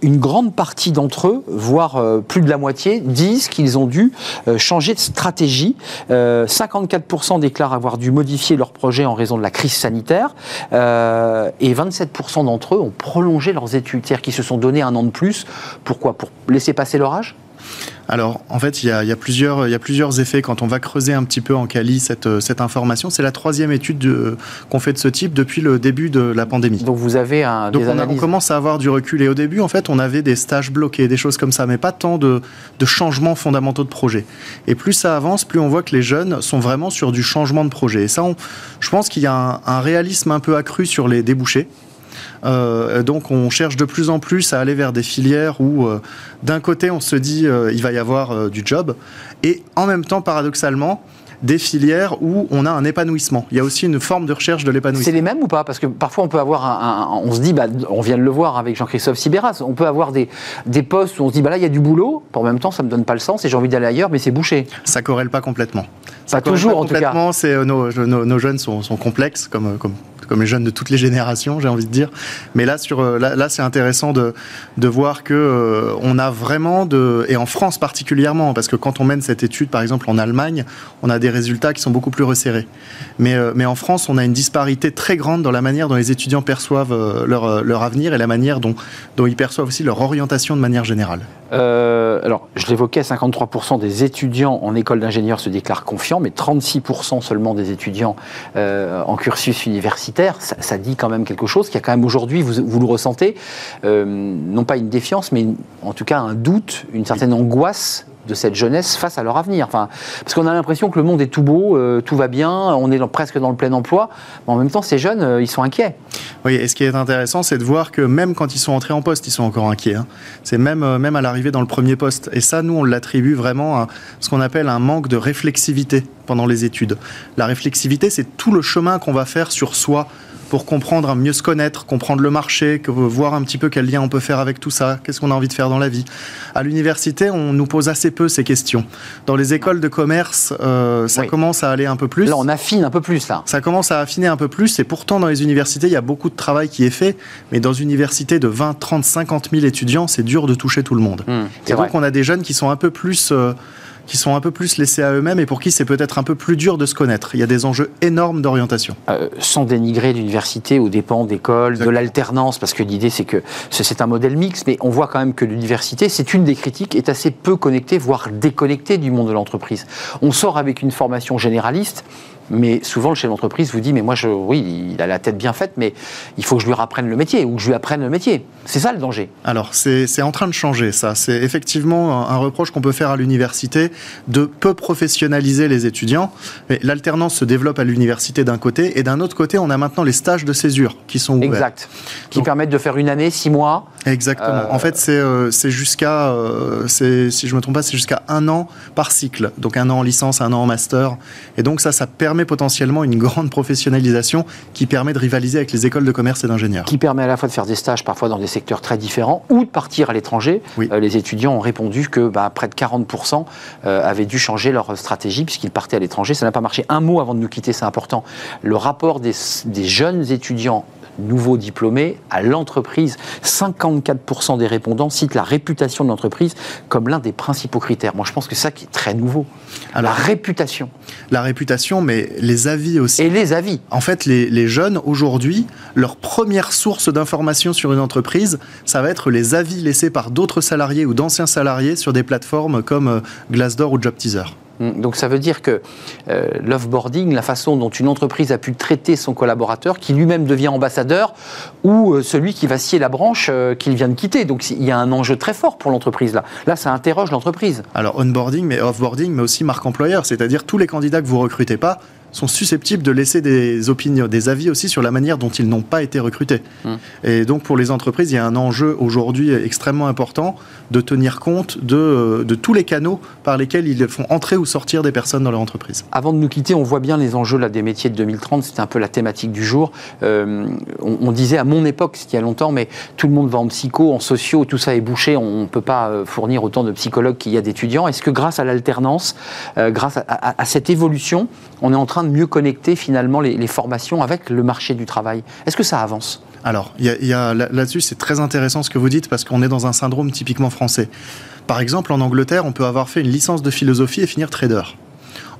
S1: Une grande partie d'entre eux, voire plus de la moitié, disent qu'ils ont dû changer de stratégie. Euh, 54% déclarent avoir dû modifier leur projet en raison de la crise sanitaire. Et 27% d'entre eux ont prolongé leurs études, c'est-à-dire qu'ils se sont donné un an de plus. Pourquoi? Pour laisser passer l'orage?
S6: Alors, en fait, il y a, il y a plusieurs, il y a plusieurs effets quand on va creuser un petit peu en Cali cette, cette information. C'est la troisième étude de- qu'on fait de ce type depuis le début de la pandémie.
S1: Donc vous avez un,
S6: Donc
S1: des
S6: on, a- on commence à avoir du recul. Et au début, en fait, on avait des stages bloqués, des choses comme ça, mais pas tant de, de changements fondamentaux de projet. Et plus ça avance, plus on voit que les jeunes sont vraiment sur du changement de projet. Et ça, on- je pense qu'il y a un, un réalisme un peu accru sur les débouchés. Euh, donc on cherche de plus en plus à aller vers des filières où euh, d'un côté on se dit euh, il va y avoir euh, du job et en même temps paradoxalement des filières où on a un épanouissement. Il y a aussi une forme de recherche de
S1: C'est
S6: l'épanouissement.
S1: les mêmes ou pas? Parce que parfois on peut avoir un, un- on se dit, bah, on vient de le voir avec Jean-Christophe Sibéras, on peut avoir des, des postes où on se dit, bah là il y a du boulot, en même temps ça me donne pas le sens et j'ai envie d'aller ailleurs, mais c'est bouché.
S6: Ça corrèle pas complètement.
S1: Pas
S6: corrèle
S1: toujours
S6: pas
S1: en tout cas.
S6: complètement. C'est nos, nos, nos jeunes sont, sont complexes comme comme comme les jeunes de toutes les générations, j'ai envie de dire. Mais là, sur euh, là, c'est intéressant de, de voir que euh, on a vraiment de et en France particulièrement, parce que quand on mène cette étude, par exemple en Allemagne, on a des résultats qui sont beaucoup plus resserrés. Mais euh, mais en France, on a une disparité très grande dans la manière dont les étudiants perçoivent leur leur avenir et la manière dont dont ils perçoivent aussi leur orientation de manière générale.
S1: Euh, alors, je l'évoquais, 53% des étudiants en école d'ingénieur se déclarent confiants, mais 36% seulement des étudiants euh, en cursus universitaire. Ça, dit quand même quelque chose, qu'il y a quand même aujourd'hui, vous, le ressentez, euh, non pas une défiance, mais en tout cas un doute, une certaine angoisse de cette jeunesse face à leur avenir. Enfin, parce qu'on a l'impression que le monde est tout beau, euh, tout va bien, on est presque dans le plein emploi, mais en même temps, ces jeunes, euh, ils sont inquiets.
S6: Oui, et ce qui est intéressant, c'est de voir que même quand ils sont entrés en poste, ils sont encore inquiets. Hein. C'est même, euh, même à l'arrivée dans le premier poste. Et ça, nous, on l'attribue vraiment à ce qu'on appelle un manque de réflexivité pendant les études. La réflexivité, c'est tout le chemin qu'on va faire sur soi pour comprendre, mieux se connaître, comprendre le marché, voir un petit peu quel lien on peut faire avec tout ça, qu'est-ce qu'on a envie de faire dans la vie. À l'université, on nous pose assez peu ces questions. Dans les écoles de commerce, euh, ça commence à aller un peu plus.
S1: Là, on affine un peu plus, là.
S6: Ça commence à affiner un peu plus, et pourtant, dans les universités, il y a beaucoup de travail qui est fait, mais dans une université de 20, 30, 50 000 étudiants, c'est dur de toucher tout le monde. Mmh, et donc, on a des jeunes qui sont un peu plus... Euh, qui sont un peu plus laissés à eux-mêmes et pour qui c'est peut-être un peu plus dur de se connaître. Il y a des enjeux énormes d'orientation.
S1: Euh, sans dénigrer l'université aux dépens d'école, de l'alternance, parce que l'idée c'est que c'est un modèle mixte, mais on voit quand même que l'université, c'est une des critiques, est assez peu connectée, voire déconnectée du monde de l'entreprise. On sort avec une formation généraliste, mais souvent, le chef d'entreprise vous dit, mais moi, je, oui, il a la tête bien faite, mais il faut que je lui apprenne le métier ou que je lui apprenne le métier. C'est ça le danger.
S6: Alors, c'est en train de changer, ça. C'est effectivement un, reproche qu'on peut faire à l'université de peu professionnaliser les étudiants. Mais l'alternance se développe à l'université d'un côté, et d'un autre côté, on a maintenant les stages de césure qui sont ouverts.
S1: Exact. Qui permettent de faire une année, six mois.
S6: Exactement. Euh, en fait, c'est euh, jusqu'à, euh, si je ne me trompe pas, c'est jusqu'à un an par cycle. Donc un an en licence, un an en master. Et donc ça, ça permet potentiellement une grande professionnalisation qui permet de rivaliser avec les écoles de commerce et d'ingénieurs.
S1: Qui permet à la fois de faire des stages parfois dans des secteurs très différents ou de partir à l'étranger. Euh, les étudiants ont répondu que bah, près de 40% euh, avaient dû changer leur stratégie puisqu'ils partaient à l'étranger. Ça n'a pas marché. Un mot avant de nous quitter, c'est important. Le rapport des, des jeunes étudiants nouveaux diplômés à l'entreprise. 54% des répondants citent la réputation de l'entreprise comme l'un des principaux critères. Moi, je pense que ça qui est très nouveau. la réputation.
S6: La réputation, mais les avis aussi.
S1: Et les avis.
S6: En fait, les, les jeunes, aujourd'hui, leur première source d'information sur une entreprise, ça va être les avis laissés par d'autres salariés ou d'anciens salariés sur des plateformes comme euh, Glassdoor ou JobTeaser.
S1: Mm. Donc ça veut dire que euh, l'offboarding, la façon dont une entreprise a pu traiter son collaborateur, qui lui-même devient ambassadeur, ou euh, celui qui va scier la branche euh, qu'il vient de quitter. Donc il y a un enjeu très fort pour l'entreprise là. Là, ça interroge l'entreprise.
S6: Alors onboarding, mais offboarding, mais aussi marque employeur, c'est-à-dire tous les candidats que vous recrutez pas sont susceptibles de laisser des opinions, des avis aussi sur la manière dont ils n'ont pas été recrutés. Hum. Et donc pour les entreprises, il y a un enjeu aujourd'hui extrêmement important de tenir compte de, de, tous les canaux par lesquels ils font entrer ou sortir des personnes dans leur entreprise.
S1: Avant de nous quitter, on voit bien les enjeux là, des métiers de 2030, c'était un peu la thématique du jour. Euh, on, disait à mon époque, c'était il y a longtemps, mais tout le monde va en psycho, en sociaux, tout ça est bouché, on ne peut pas euh, fournir autant de psychologues qu'il y a d'étudiants. Est-ce que grâce à l'alternance, euh, grâce à, à cette évolution, on est en train de mieux connecter finalement les, formations avec le marché du travail. Est-ce que ça avance?
S6: Alors, y y a, là-dessus, c'est très intéressant ce que vous dites parce qu'on est dans un syndrome typiquement français. Par exemple, en Angleterre, on peut avoir fait une licence de philosophie et finir trader.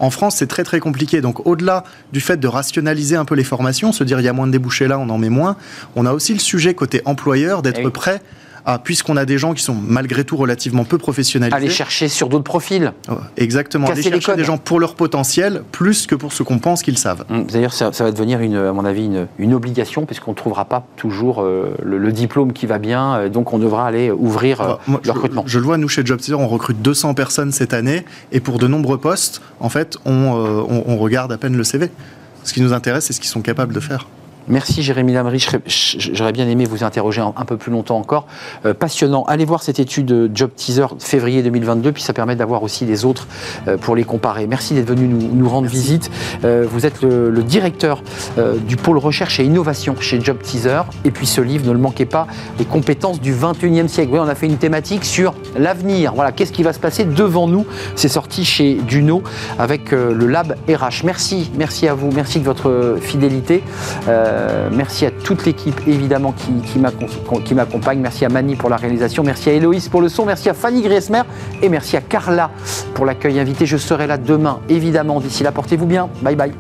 S6: En France, c'est très très compliqué. Donc au-delà du fait de rationaliser un peu les formations, se dire il y a moins de débouchés là, on en met moins, on a aussi le sujet côté employeur d'être eh prêt ah, puisqu'on a des gens qui sont malgré tout relativement peu professionnalisés.
S1: Aller chercher sur d'autres profils.
S6: exactement. aller chercher des gens pour leur potentiel plus que pour ce qu'on pense qu'ils savent.
S1: Hum, d'ailleurs, ça, va devenir, une, à mon avis, une, obligation puisqu'on ne trouvera pas toujours euh, le, diplôme qui va bien. Euh, donc, on devra aller ouvrir euh, le recrutement.
S6: Je, le vois, nous, chez JobTeaser, on recrute 200 personnes cette année. Et pour de nombreux postes, en fait, on regarde à peine le CV. Ce qui nous intéresse, c'est ce qu'ils sont capables de faire.
S1: Merci Jérémy Lamry. J'aurais bien aimé vous interroger un, peu plus longtemps encore. Euh, passionnant. Allez voir cette étude Job Teaser février 2022, puis ça permet d'avoir aussi les autres euh, pour les comparer. Merci d'être venu nous, rendre visite. Euh, vous êtes le, directeur du pôle recherche et innovation chez Job Teaser. Et puis ce livre, ne le manquez pas, les compétences du 21e siècle. Oui, on a fait une thématique sur l'avenir. Voilà, qu'est-ce qui va se passer devant nous? C'est sorti chez Duno avec le Lab RH. Merci, merci à vous, merci de votre fidélité. Euh, merci à toute l'équipe évidemment qui, m'accompagne. Merci à Mani pour la réalisation. Merci à Héloïse pour le son. Merci à Fanny Griesmer et merci à Carla pour l'accueil invité. Je serai là demain évidemment. D'ici là, portez-vous bien. Bye bye.